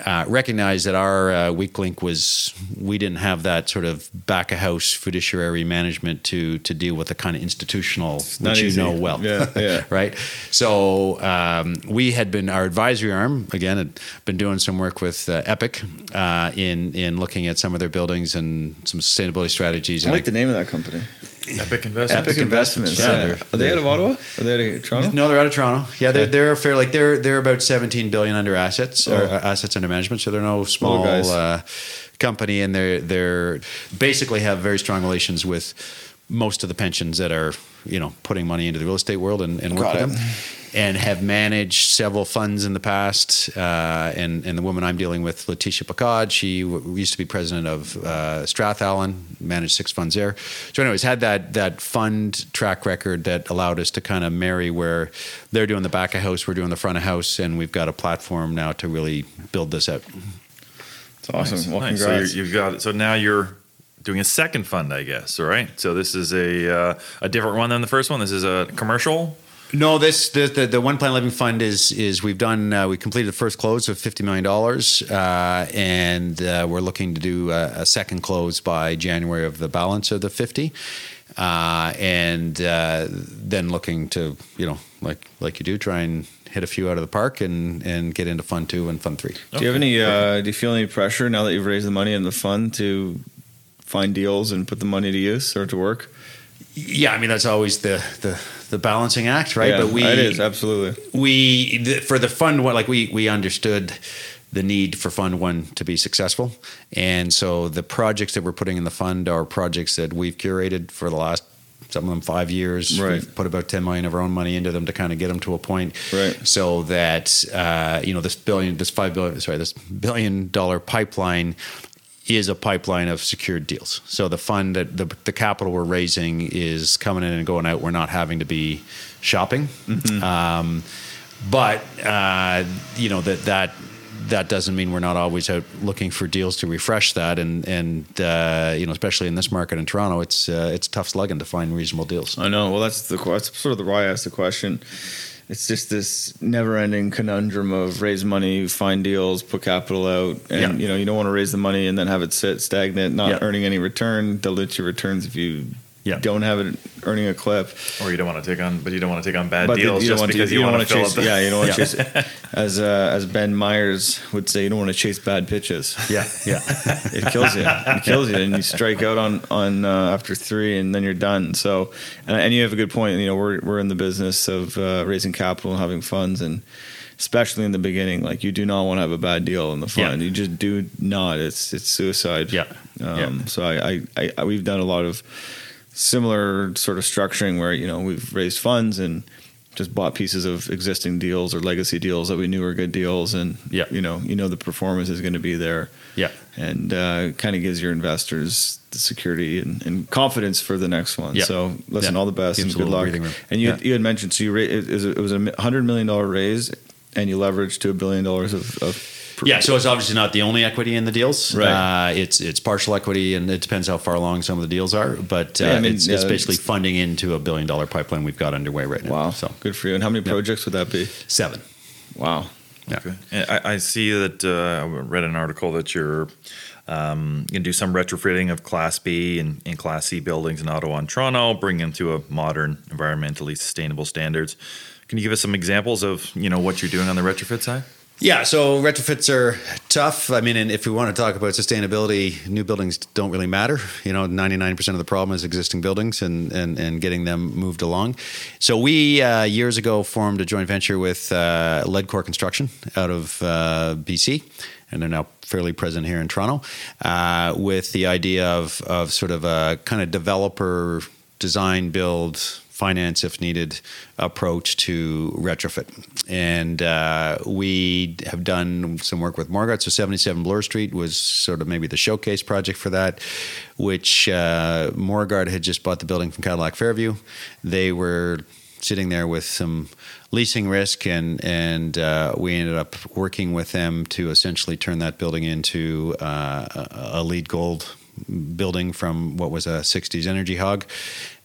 uh, recognize that our uh, weak link was we didn't have that sort of back of house fiduciary management to to deal with the kind of institutional which you know well, yeah, yeah. right. So um, we had been our advisory arm again had been doing some work with uh, Epic uh, in in looking at some of their buildings and some sustainability strategies. I like the name of that company. Epic Investments. Epic Investments. Yeah. Are they out of Ottawa? Are they out of Toronto? No, they're out of Toronto. Yeah, they're, they're fair. Like they're they're about 17 billion under assets oh. or assets under management. So they're no small uh, company, and they're they're basically have very strong relations with most of the pensions that are you know putting money into the real estate world and, and work with them and have managed several funds in the past. Uh, and, and the woman I'm dealing with, Letitia Picard, she w- used to be president of uh, Strathallan, managed six funds there. So, anyways, had that that fund track record that allowed us to kind of marry where they're doing the back of house, we're doing the front of house, and we've got a platform now to really build this out. It's awesome. Nice. Well, nice. So you've got it. So now you're doing a second fund, I guess. All right. So this is a uh, a different one than the first one. This is a commercial no, this the, the, the One Planet Living Fund is is we've done uh, we completed the first close of fifty million dollars, uh, and uh, we're looking to do a, a, second close by January of the balance of the fifty, uh, and uh, then looking to you know like like you do try and hit a few out of the park and and get into Fund Two and Fund Three. Do you have any? Uh, do you feel any pressure now that you've raised the money in the fund to find deals and put the money to use or to work? Yeah, I mean that's always the the the balancing act, right? Yeah, but we it is absolutely we the, for the fund one like we we understood the need for fund one to be successful and so the projects that we're putting in the fund are projects that we've curated for the last some of them five years. Right. We've put about ten million of our own money into them to kind of get them to a point, right. so that uh, you know this billion, this five billion, sorry, this billion dollar pipeline is a pipeline of secured deals. So the fund that the, the capital we're raising is coming in and going out. We're not having to be shopping. Mm-hmm. Um, but uh, you know that that that doesn't mean we're not always out looking for deals to refresh that. And and uh, you know, especially in this market in Toronto, it's uh, it's tough slugging to find reasonable deals. I know. Well, that's the that's sort of the why I asked the question it's just this never-ending conundrum of raise money, find deals, put capital out, and yeah. you know you don't want to raise the money and then have it sit stagnant, not yeah. earning any return, dilute your returns if you yeah. don't have it earning a clip, or you don't want to take on, but you don't want to take on bad but deals just because to, you, you, don't want to chase. yeah, you don't want to chase. As uh, as Ben Myers would say, you don't want to chase bad pitches. Yeah, yeah, it kills you. It kills you, and you strike out on on uh, after three, and then you're done. So, and, and, you have a good point. You know, we're we're in the business of uh, raising capital and having funds, and especially in the beginning, like you do not want to have a bad deal in the fund. Yeah. You just do not. It's it's suicide. Yeah. Um, yeah. So I, I, I we've done a lot of similar sort of structuring where you know we've raised funds and just bought pieces of existing deals or legacy deals that we knew were good deals and yeah. you know you know the performance is going to be there yeah and uh, kind of gives your investors the security and, and, confidence for the next one yeah. so listen yeah. all the best Gives and good luck and you, yeah. you had mentioned so you ra- it, it was a hundred million dollar raise and you leveraged to a billion dollars of, of yeah, so it's obviously not the only equity in the deals. Right. Uh, it's it's partial equity, and it depends how far along some of the deals are. But uh, yeah, I mean, it's, yeah, it's, basically it's, funding into a billion dollar pipeline we've got underway right now. Wow, so good for you. And how many projects would that be? Seven. Wow. Yeah. Okay. I, I, see that uh, I read an article that you're um, you can do some retrofitting of Class B and, and Class C buildings in Ottawa and Toronto, bring them to a modern, environmentally sustainable standards. Can you give us some examples of you know what you're doing on the retrofit side? Yeah, so retrofits are tough. I mean, and if we want to talk about sustainability, new buildings don't really matter. You know, 99% of the problem is existing buildings and, and, and getting them moved along. So we, uh, years ago, formed a joint venture with uh, Ledcor Construction out of uh, BC, and they're now fairly present here in Toronto, uh, with the idea of, of sort of a kind of developer design build finance if needed approach to retrofit. And uh, we have done some work with Morguard. So 77 Bloor Street was sort of maybe the showcase project for that, which uh, Morguard had just bought the building from Cadillac Fairview. They were sitting there with some leasing risk, and and uh, we ended up working with them to essentially turn that building into uh, a, LEED Gold building from what was a 60s energy hog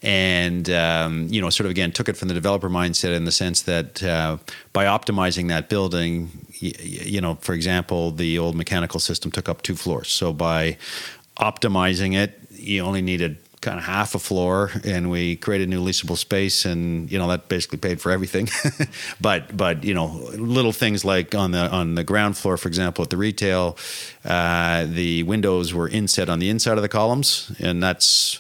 and um, you know sort of again took it from the developer mindset in the sense that uh, by optimizing that building you, know for example the old mechanical system took up two floors. So by optimizing it you only needed kind of half a floor and we created new leasable space and you know that basically paid for everything. But but you know little things like on the on the ground floor for example at the retail uh, the windows were inset on the inside of the columns and that's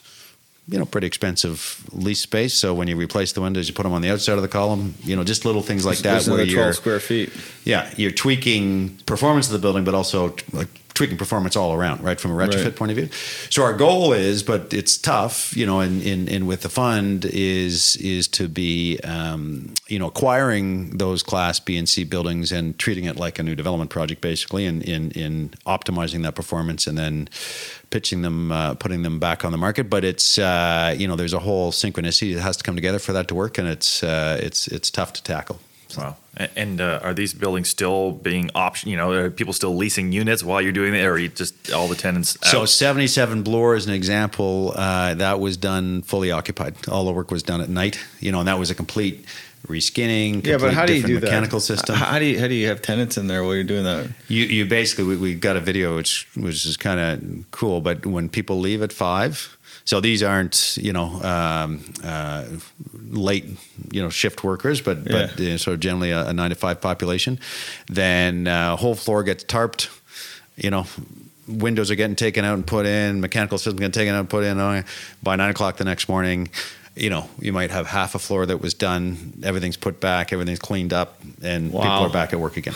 you know pretty expensive lease space. So when you replace the windows you put them on the outside of the column you know just little things like that where you're twelve square feet. Yeah you're tweaking performance of the building but also like tweaking performance all around, right, from a retrofit right. point of view. So our goal is, but it's tough, you know, in in, in with the fund is is to be, um, you know, acquiring those Class B and C buildings and treating it like a new development project, basically, and in in optimizing that performance and then pitching them, uh, putting them back on the market. But it's uh, you know, there's a whole synchronicity that has to come together for that to work, and it's uh, it's it's tough to tackle. Wow. And uh, are these buildings still being option? You know, are people still leasing units while you're doing it, or are you just all the tenants? Out? So, 77 Bloor is an example. Uh, that was done fully occupied. All the work was done at night. You know, and that was a complete reskinning. Yeah, but how do you do that? mechanical system? How do you how do you have tenants in there while you're doing that? You you basically we, we got a video which which is kind of cool. But when people leave at five, so these aren't, you know, um, uh, late, you know, shift workers, but yeah. but uh, sort of generally a, a, nine to five population. Then uh, whole floor gets tarped, you know. Windows are getting taken out and put in. Mechanical system getting taken out and put in. Uh, by nine o'clock the next morning, you know, you might have half a floor that was done, everything's put back, everything's cleaned up, and wow. people are back at work again.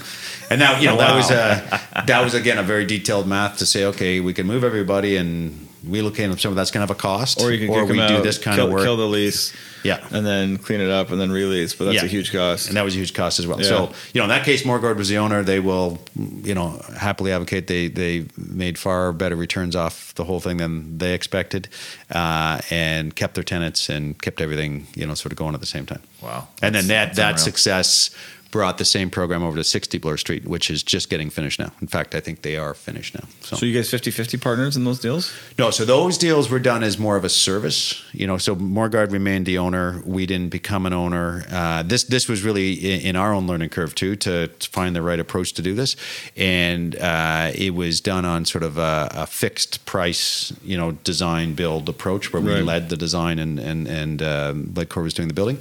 And now, you know, wow. that was a, that was again a very detailed math to say, okay, we can move everybody and relocate them. Some of that's going to have a cost, or you can or we do this kind kill, of work, kill the lease, yeah, and then clean it up and then release. But that's yeah. a huge cost, and that was a huge cost as well. Yeah. So you know, in that case, Morguard was the owner. They will, you know, happily advocate. They they made far better returns off the whole thing than they expected, uh, and kept their tenants and kept everything, you know, sort of going at the same time. Wow, and then that that success brought the same program over to 60 Bloor Street, which is just getting finished now. In fact, I think they are finished now. So, so you guys 50 50 partners in those deals? No, so those deals were done as more of a service. You know, so Morguard remained the owner. We didn't become an owner. Uh, this this was really in, in, our own learning curve too to, to, find the right approach to do this, and uh, it was done on sort of a, a, fixed price, you know, design build approach where we right. led the design and and and uh, Ledcor was doing the building.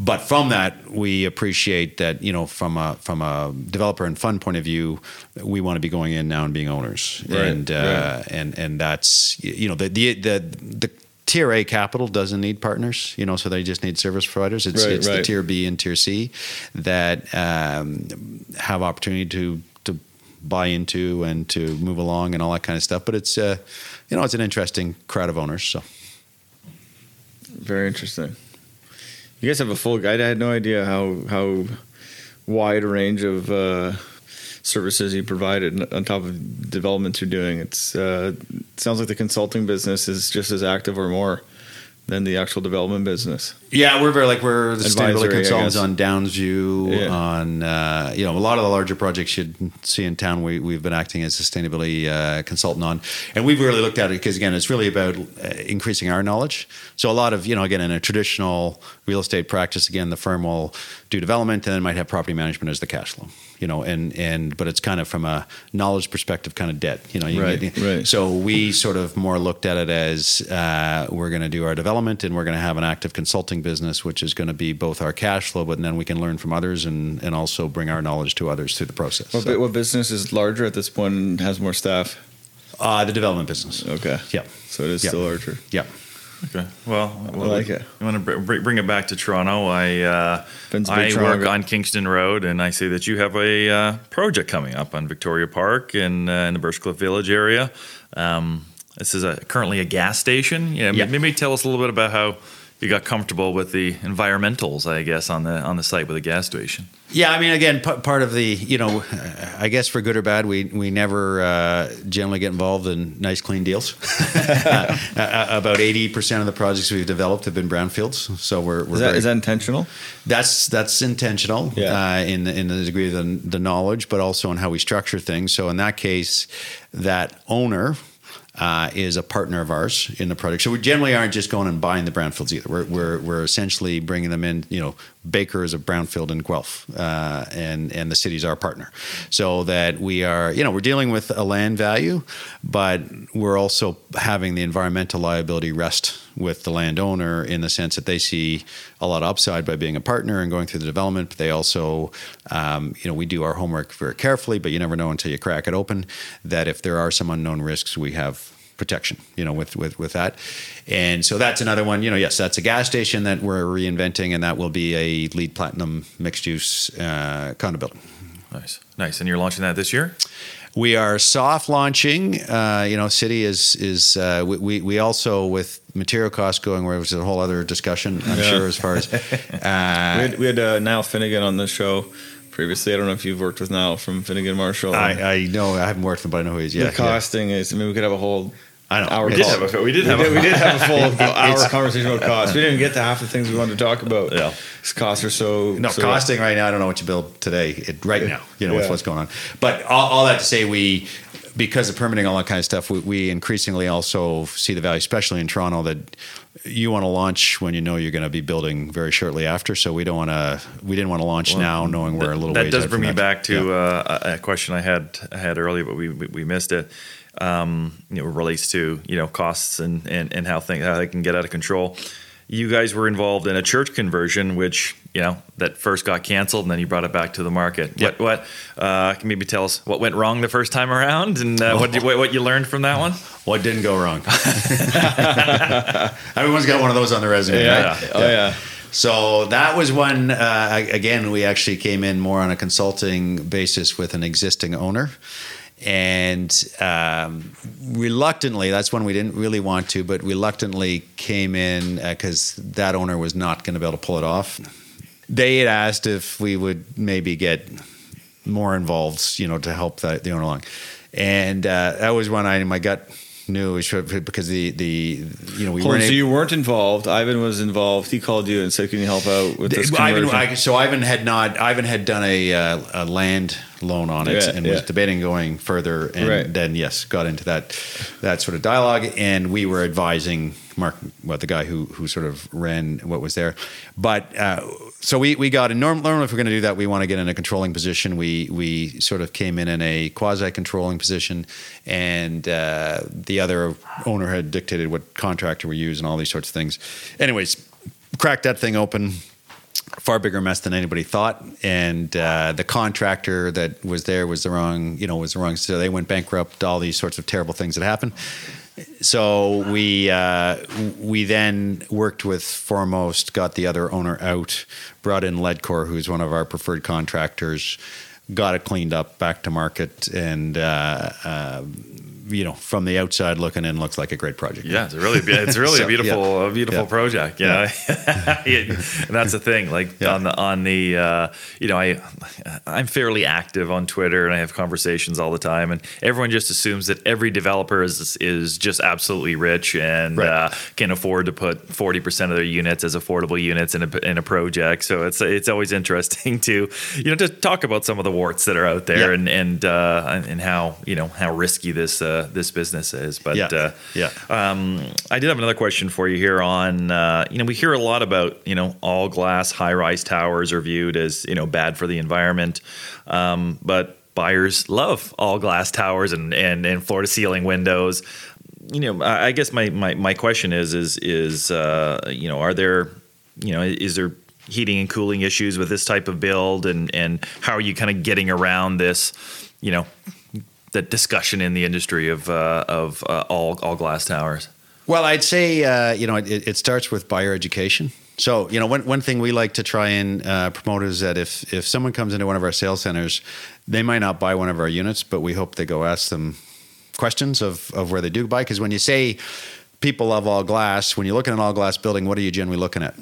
But from that, we appreciate that you know from a from a developer and fund point of view, we want to be going in now and being owners, right, and uh, right. and and that's you know the the the, the tier A capital doesn't need partners, you know, so they just need service providers. It's, right, it's the tier B and tier C that um, have opportunity to to buy into and to move along and all that kind of stuff. But it's uh, you know it's an interesting crowd of owners. So very interesting. You guys have a full guide. I had no idea how how wide a range of uh, services you provided on top of developments you're doing. It's uh, it sounds like the consulting business is just as active or more than the actual development business. Yeah, we're very like we're the sustainability consultants on Downsview, yeah. on uh, you know a lot of the larger projects you'd see in town. We we've been acting as sustainability uh, consultant on, and we've really looked at it because again, it's really about uh, increasing our knowledge. So a lot of you know again in a traditional real estate practice, again the firm will do development and then might have property management as the cash flow you know, and and but it's kind of from a knowledge perspective, kind of debt, you know. You right, get, right. So we sort of more looked at it as uh, we're going to do our development and we're going to have an active consulting business, which is going to be both our cash flow, but then we can learn from others and and also bring our knowledge to others through the process. What, so, what business is larger at this point and has more staff? Uh, the development business. Okay. Yeah. So it is yep. still larger. Yeah. Okay. Well, I like it. I want to bring it back to Toronto. I uh, I work on Kingston Road, and I see that you have a uh, project coming up on Victoria Park in, uh, in the Birchcliff Village area. Um, this is a, currently a gas station. Yeah, yeah. Maybe tell us a little bit about how you got comfortable with the environmentals, I guess, on the on the site with the gas station. Yeah, I mean, again, p- part of the, you know, I guess for good or bad, we we never uh, generally get involved in nice, clean deals. uh, uh, about eighty percent of the projects we've developed have been brownfields, so we're, we're is, that, very, is that intentional? That's that's intentional yeah. Uh, in in the degree of the, the knowledge, but also in how we structure things. So in that case, that owner uh, is a partner of ours in the project. So we generally aren't just going and buying the brownfields either. We're, we're, we're essentially bringing them in. You know, Baker is a brownfield in Guelph, uh, and and the city's our partner. So that we are, you know, we're dealing with a land value, but we're also having the environmental liability rest with the landowner in the sense that they see a lot of upside by being a partner and going through the development. But they also, um, you know, we do our homework very carefully, but you never know until you crack it open that if there are some unknown risks, we have protection, you know, with, with, with that. And so that's another one, you know, yes, that's a gas station that we're reinventing and that will be a LEED platinum mixed use uh, condo building. Nice. Nice. And you're launching that this year? We are soft launching. Uh, you know, City is is uh, we we also with material costs going where it was a whole other discussion. I'm yeah. sure as far as uh, we had, we had uh, Niall Finnegan on the show previously. I don't know if you've worked with Niall from Finnegan Marshall. I, I know I haven't worked with him, but I know who he is. Yeah, the costing yeah. is. I mean, we could have a whole I know. Our we, did have a, we did have, we did, a, we did have a full hour conversation about cost. We didn't get to half the things we wanted to talk about. Yeah, costs are so no so costing right now. I don't know what you build today. It, right now, you know yeah. what's going on. But all, all, that to say, we because of permitting all that kind of stuff, we, we increasingly also see the value, especially in Toronto, that you want to launch when you know you're going to be building very shortly after. So we don't want to. We didn't want to launch well, now, knowing we're a little. Ways That does bring me back to yeah. uh, a question I had I had earlier, but we we, we missed it um, you know, relates to you know costs and, and, and how things how they can get out of control. You guys were involved in a church conversion, which you know that first got canceled, and then you brought it back to the market. Yep. What what uh, can maybe tell us what went wrong the first time around, and uh, what, what, what you learned from that one? What didn't go wrong? Everyone's got one of those on the resume. Yeah. Right? yeah. Oh yeah. So that was when, Uh, again, we actually came in more on a consulting basis with an existing owner and um, reluctantly that's one we didn't really want to but reluctantly came in because uh, that owner was not going to be able to pull it off they had asked if we would maybe get more involved you know to help the, the owner along and uh, that was when i my gut knew because the the you know we weren't. So you weren't involved. Ivan was involved. He called you and said, "Can you help out with this?" Ivan, I, so Ivan had not. Ivan had done a, uh, a land loan on it yeah, and yeah. was debating going further, and right. then yes, got into that that sort of dialogue, and we were advising Mark, what the guy who who sort of ran what was there, but. Uh, so we, we got in norm, normally if we're going to do that we want to get in a controlling position we we sort of came in in a quasi controlling position and uh, the other owner had dictated what contractor we use and all these sorts of things anyways cracked that thing open far bigger mess than anybody thought. And uh, the contractor that was there was the wrong you know was the wrong so they went bankrupt all these sorts of terrible things that happened. So we uh, we then worked with Foremost, got the other owner out, brought in Ledcor, who's one of our preferred contractors, got it cleaned up, back to market, and uh, uh, you know, from the outside looking in, looks like a great project. Yeah, it's really it's really so, a beautiful yeah. a beautiful yeah. project. You yeah. know, and that's the thing. Like on the on the uh, you know, I I'm fairly active on Twitter and I have conversations all the time, and everyone just assumes that every developer is is just absolutely rich and right. uh, can afford to put forty percent of their units as affordable units in a in a project. So it's it's always interesting to you know to talk about some of the warts that are out there and and uh, and how you know how risky this. Uh, this business is. But yeah, uh, yeah. Um, I did have another question for you here on uh, you know we hear a lot about you know all glass high rise towers are viewed as you know bad for the environment, um, but buyers love all glass towers and and, and floor to ceiling windows. You know, I guess my, my, my question is is is uh, you know are there you know is there heating and cooling issues with this type of build and and how are you kind of getting around this you know the discussion in the industry of uh, of uh, all all glass towers? Well, I'd say uh, you know it, it, starts with buyer education. So you know one one thing we like to try and uh, promote is that if if someone comes into one of our sales centers, they might not buy one of our units, but we hope they go ask them questions of of where they do buy. Because when you say people love all glass, when you look at an all glass building, what are you generally looking at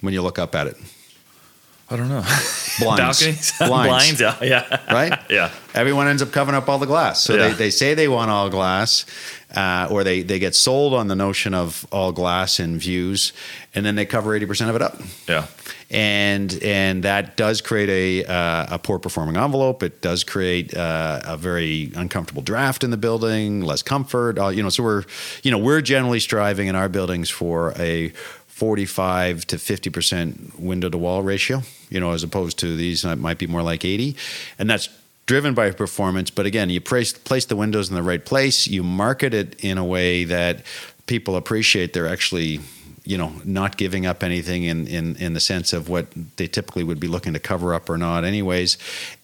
when you look up at it? I don't know. Blinds. Balconies? Blinds. Blinds, yeah. yeah. Right? yeah. Everyone ends up covering up all the glass. So yeah. they, they say they want all glass, uh, or they, they get sold on the notion of all glass in views, and then they cover 80% of it up. Yeah. And and that does create a, uh, a poor performing envelope. It does create uh, a very uncomfortable draft in the building, less comfort. Uh, you know, so we're you know we're generally striving in our buildings for a 45 to 50% window to wall ratio, you know, as opposed to these that might be more like 80. And that's driven by performance. But again, you place, place the windows in the right place, you market it in a way that people appreciate they're actually you know not giving up anything in, in in the sense of what they typically would be looking to cover up or not anyways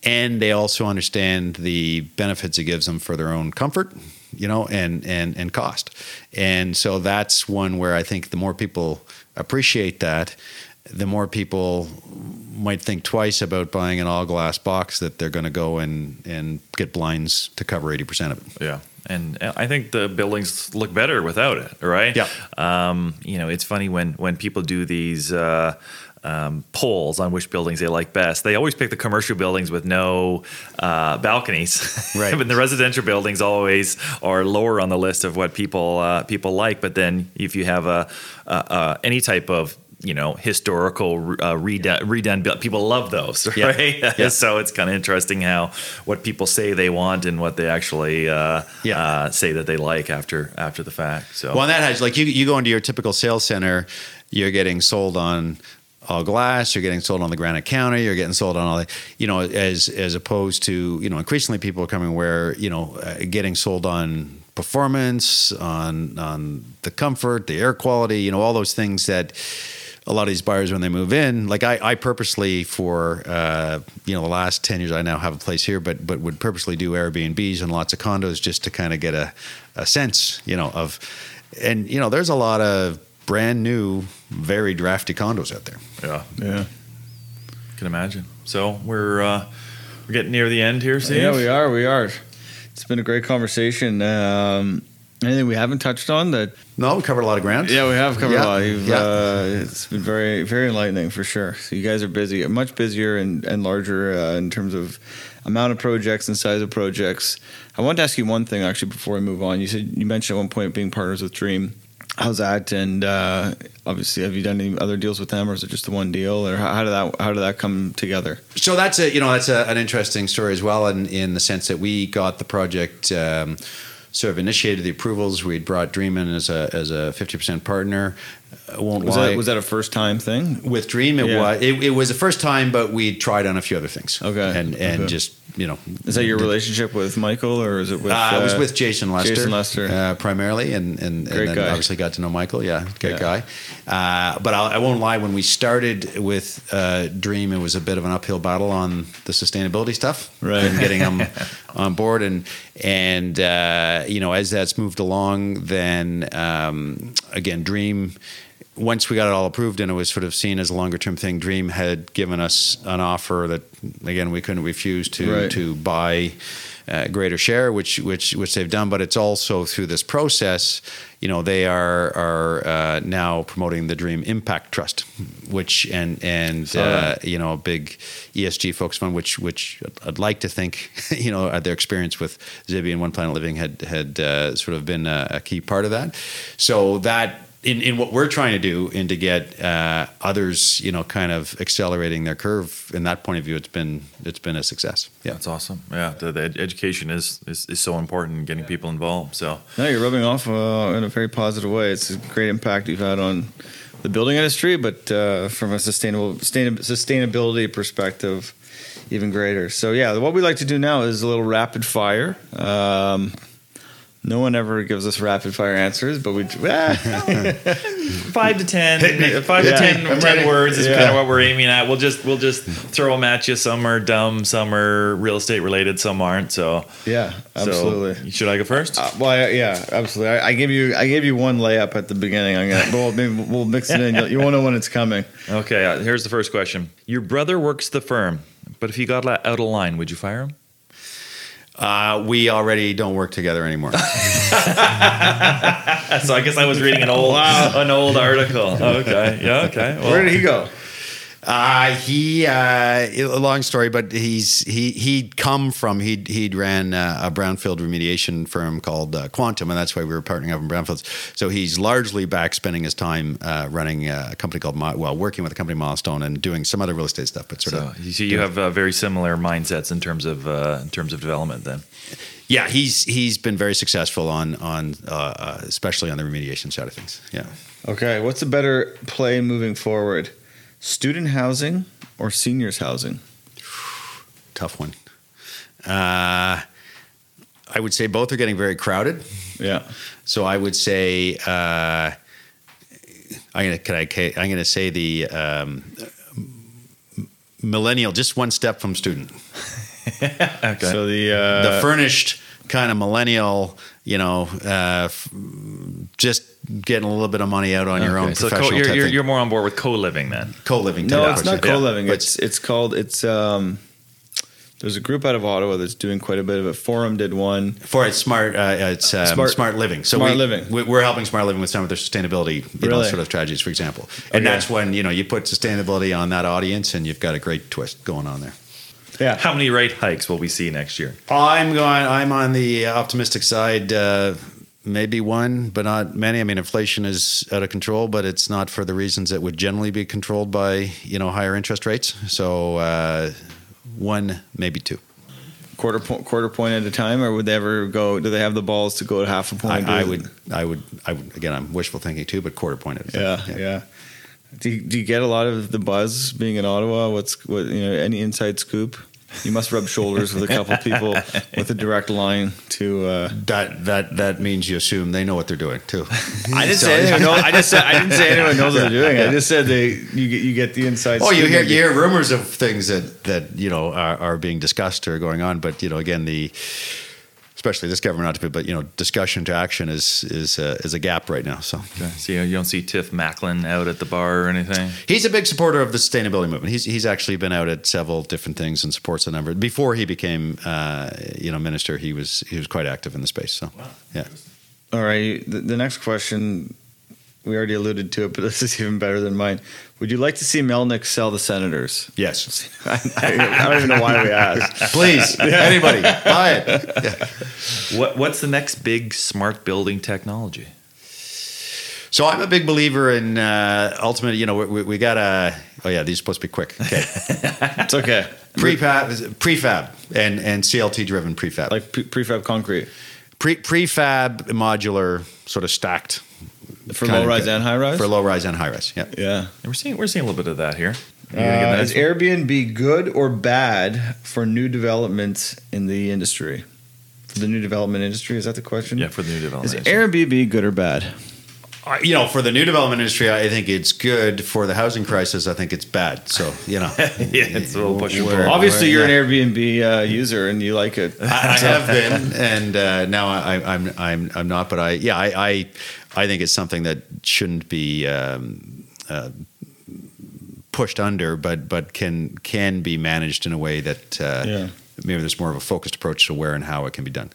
and they also understand the benefits it gives them for their own comfort you know and and and cost and so that's one where i think the more people appreciate that, the more people might think twice about buying an all glass box that they're going to go and, and get blinds to cover 80% of it. Yeah. And I think the buildings look better without it, right? Yeah. Um, you know, it's funny when, when people do these, uh, um, polls on which buildings they like best. They always pick the commercial buildings with no uh, balconies, right? but the residential buildings always are lower on the list of what people uh, people like. But then if you have a, a any type of you know historical uh, redone, redone people love those right yeah. Yeah. so it's kind of interesting how what people say they want and what they actually uh, yeah. uh, say that they like after after the fact so well that has like you, you go into your typical sales center you're getting sold on glass. You're getting sold on the granite counter. You're getting sold on all that. You know, as as opposed to you know, increasingly people are coming where you know, uh, getting sold on performance, on on the comfort, the air quality. You know, all those things that a lot of these buyers when they move in. Like I, I purposely for uh, you know the last ten years, I now have a place here, but but would purposely do Airbnbs and lots of condos just to kind of get a a sense, you know, of. And you know, there's a lot of brand new, very drafty condos out there. Yeah, yeah. Can imagine. So we're uh, we're getting near the end here, Steve. Yeah, we are. We are. It's been a great conversation. Um, anything we haven't touched on that? No, we covered a lot of ground. Yeah, we have covered yeah. a lot. Yeah. Uh, it's been very, very enlightening for sure. So you guys are busy, much busier and, and larger uh, in terms of amount of projects and size of projects. I wanted to ask you one thing actually before we move on. You said you mentioned at one point being partners with Dream. How's that? And uh, obviously, have you done any other deals with them, or is it just the one deal, or how, how did that how did that come together? So that's a you know that's a, an interesting story as well, in in the sense that we got the project. Um, sort of initiated the approvals. We'd brought Dream in as a as a fifty percent partner. I won't was lie. That, was that a first time thing with Dream? It yeah. was. It, it, was the first time, but we tried on a few other things. Okay, and and okay. just you know, is that your relationship with Michael, or is it with? Uh, uh, I was with Jason Lester, Jason Lester, uh, primarily, and and, and then guy. obviously got to know Michael. Yeah, great yeah. guy. Uh, but I'll, I will not lie. When we started with uh, Dream, it was a bit of an uphill battle on the sustainability stuff, right? And getting them on board, and and uh, you know, as that's moved along, then um, again, Dream once we got it all approved and it was sort of seen as a longer term thing, Dream had given us an offer that again we couldn't refuse to right. to buy a greater share, which which which they've done. But it's also through this process, you know, they are are uh, now promoting the Dream Impact Trust, which and and uh, you know a big ESG focus fund, which which I'd like to think, you know, their experience with Zibi and One Planet Living had had uh, sort of been a, a key part of that. So that in, in what we're trying to do and to get uh, others, you know, kind of accelerating their curve. In that point of view, it's been it's been a success. Yeah, that's awesome. Yeah, the, the education is, is, is so important in getting people involved. So no, you're rubbing off uh, in a very positive way. It's a great impact you've had on the building industry, but uh, from a sustainable sustainability perspective, even greater. So yeah, what we like to do now is a little rapid fire. Um, no one ever gives us rapid fire answers, but we ah. five to ten, five yeah. to 10, 10 words is yeah. kind of what we're aiming at. We'll just we'll just throw them at you. Some are dumb, some are real estate related, some aren't. So yeah, absolutely. So, should I go first? Uh, well, I, yeah, absolutely. I, I, gave you I gave you one layup at the beginning. I'm gonna we'll, maybe we'll mix it in. You won't know when it's coming. Okay, uh, here's the first question. Your brother works the firm, but if he got out of line, would you fire him? Uh, we already don't work together anymore. so I guess I was reading an old wow. an old article. Okay. Yeah. Okay. Well, Where did he go? Uh, he uh, a long story, but he's he he'd come from he'd he'd ran uh, a brownfield remediation firm called uh, Quantum, and that's why we were partnering up in brownfields. So he's largely back spending his time uh, running a company called well, working with a company Milestone and doing some other real estate stuff. But sort so of, you see, you have uh, very similar mindsets in terms of in terms of development. Then, yeah, he's he's been very successful on on especially on the remediation side of things. Yeah. Okay, what's a better play moving forward? Student housing or seniors housing? Tough one. Uh, I would say both are getting very crowded. Yeah. So I would say uh, I'm gonna can I I'm gonna say the um, millennial, just one step from student. okay. So the uh, the furnished kind of millennial, you know, uh, f- just getting a little bit of money out on okay. your own so professional. Co- you're, you're, you're, more on board with co-living then. Co-living. No, it's not co-living. Yeah. It's it's called it's. Um, there's a group out of Ottawa that's doing quite a bit of it. Forum did one for it's smart. Uh, it's um, smart, smart, living. So smart we, living. We're helping smart living with some of their sustainability, you really? know, sort of strategies, for example. And okay. that's when you know you put sustainability on that audience, and you've got a great twist going on there. Yeah. How many rate hikes will we see next year? I'm going. I'm on the optimistic side. Uh, maybe one, but not many. I mean, inflation is out of control, but it's not for the reasons that would generally be controlled by you know higher interest rates. So uh, one, maybe two. Quarter point, quarter point at a time, or would they ever go? Do they have the balls to go to half a point? I, I would, I would, I would. Again, I'm wishful thinking too, but quarter point at a time. Yeah, yeah. yeah. Do you, do you get a lot of the buzz being in Ottawa? What's what you know? Any inside scoop? You must rub shoulders with a couple people with a direct line to. Uh, that that that means you assume they know what they're doing too. I didn't say anyone knows. I just said I didn't say anyone knows what they're doing. I just said they you get you get the inside. Oh, you hear you hear rumors of things that that you know are, are being discussed or going on, but you know again the especially this government, not to be, but you know, discussion to action is is uh, is a gap right now. So, okay. so you don't see Tiff Macklem out at the bar or anything. He's a big supporter of the sustainability movement. He's he's actually been out at several different things and supports a number. Before he became uh, you know minister, he was he was quite active in the space. So, wow. yeah. All right. The, the next question we already alluded to it, but this is even better than mine. Would you like to see Melnyk sell the Senators? Yes. I, I, I don't even know why we asked. Please, anybody, buy it. Yeah. What What's the next big smart building technology? So I'm a big believer in uh, ultimate. You know, we, we got a. Oh yeah, these are supposed to be quick. Okay, it's okay. Prefab, prefab, and and CLT driven prefab, like pre- prefab concrete. Pre prefab modular, sort of stacked for low rise and high rise. For low rise and high rise, yeah, yeah. And we're seeing we're seeing a little bit of that here. Uh, is Airbnb good or bad for new developments in the industry? For the new development industry, is that the question? Yeah, for the new development. Is Airbnb good or bad? You know, for the new development industry, I think it's good. For the housing crisis, I think it's bad. So, you know, yeah, it's a little push and pull. Obviously, you're yeah. an Airbnb uh, user and you like it. I, I have been, and uh, now I, am I'm, I'm I'm not. But I yeah, I I, I think it's something that shouldn't be. Um, uh, pushed under, but but can can be managed in a way that uh, yeah. maybe there's more of a focused approach to where and how it can be done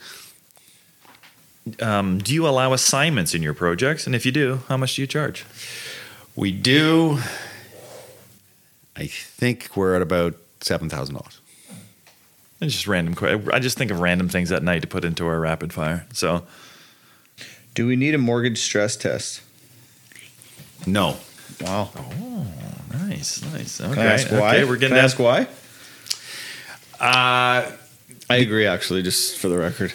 um, do you allow assignments in your projects? And if you do, how much do you charge? We do. I think we're at about seven thousand dollars. It's just random. I just think of random things at night to put into our rapid fire. So, do we need a mortgage stress test? No. Wow. Oh, nice, nice. Okay. Can I ask why? Okay, we're getting. Can I ask why? Uh, I agree. Actually, just for the record.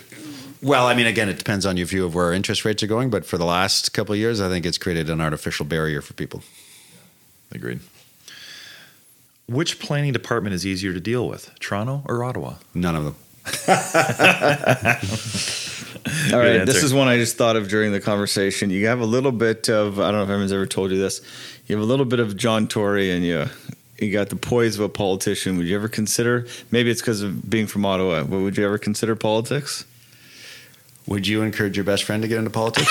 Well, I mean, again, it depends on your view of where interest rates are going. But for the last couple of years, I think it's created an artificial barrier for people. Agreed. Which planning department is easier to deal with, Toronto or Ottawa? None of them. All right, this is one I just thought of during the conversation. You have a little bit of I don't know if anyone's ever told you this. You have a little bit of John Tory, and you you got the poise of a politician. Would you ever consider? Maybe it's because of being from Ottawa, but would you ever consider politics? Would you encourage your best friend to get into politics?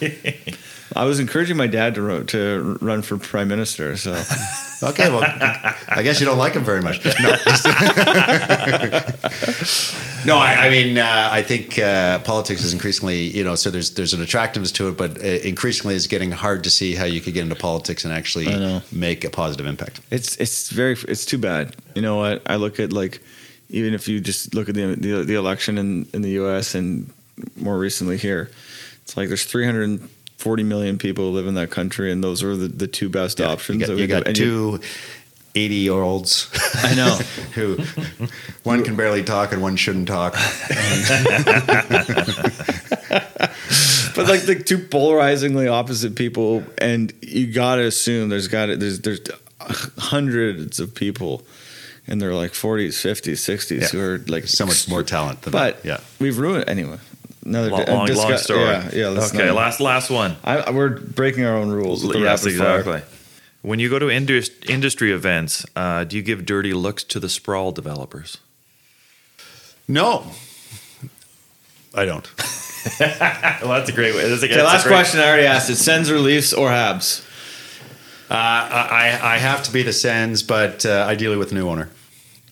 I was encouraging my dad to run, to run for prime minister. So, okay, well, I guess you don't like him very much. No, no I, I, mean, uh, I think uh, politics is increasingly, you know, so there's there's an attractiveness to it, but uh, increasingly it's getting hard to see how you could get into politics and actually make a positive impact. It's it's very it's too bad. You know what? I look at like even if you just look at the the, the election in, in the U.S. and more recently here, it's like there's 340 million people who live in that country, and those are the, the two best yeah, options. You got, you got two. 80 year olds. I know. who one can barely talk and one shouldn't talk. but like the two polarizingly opposite people, and you gotta assume there's got there's there's hundreds of people in their like 40s, 50s, 60s yeah. who are like so much more talent. Than but that. yeah, we've ruined anyway. Another long, long, long story. Yeah, yeah. Okay, not, last last one. I, we're breaking our own rules. yes, exactly. Fire. When you go to indus- industry events, uh, do you give dirty looks to the sprawl developers? No, I don't. well, that's a great way. That's a, okay, last great... question I already asked it: Sens or Leafs or Habs? Uh, I, I have to be the Sens, but uh, ideally with a new owner.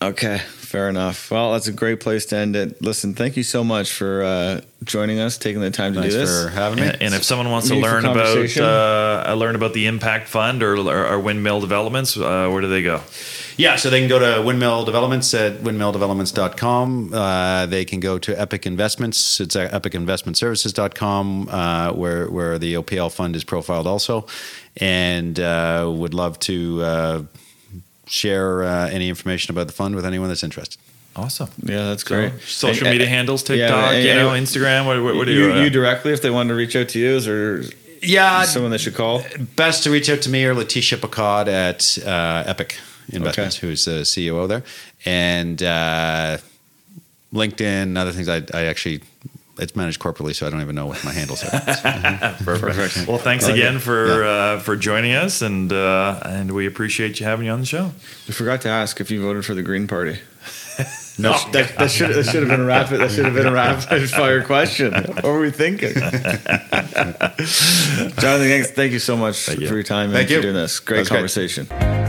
Okay, fair enough. Well, that's a great place to end it. Listen, thank you so much for uh, joining us, taking the time to Thanks do this. for having me. And, and if someone wants to learn about uh, learn about the Impact Fund or, or, or windmill developments, uh, where do they go? Yeah, so they can go to Windmill Developments at windmilldevelopments.com. Uh, they can go to Epic Investments. It's at epicinvestmentservices.com, uh, where, where the OPL fund is profiled also. And uh, would love to uh, share uh, any information about the fund with anyone that's interested. Awesome. Yeah, that's great. So, social and, media and, handles, TikTok, yeah, and, you know, Instagram. What, what, what do you, you, you directly if they want to reach out to you, or yeah, someone they should call? Best to reach out to me or Letitia Picard at uh, Epic Investments, okay. who's the CEO there, and uh, LinkedIn, other things. I, I actually it's managed corporately, so I don't even know what my handles are. Perfect. Perfect. Well, thanks again for yeah. uh, for joining us, and uh, and we appreciate you having you on the show. We forgot to ask if you voted for the Green Party. No, that, that, should that should have been a rapid that should have been a rapid fire question. What were we thinking? Jonathan, thanks, thank you so much thank for you. your time thank and you. for doing this. Great conversation. Great.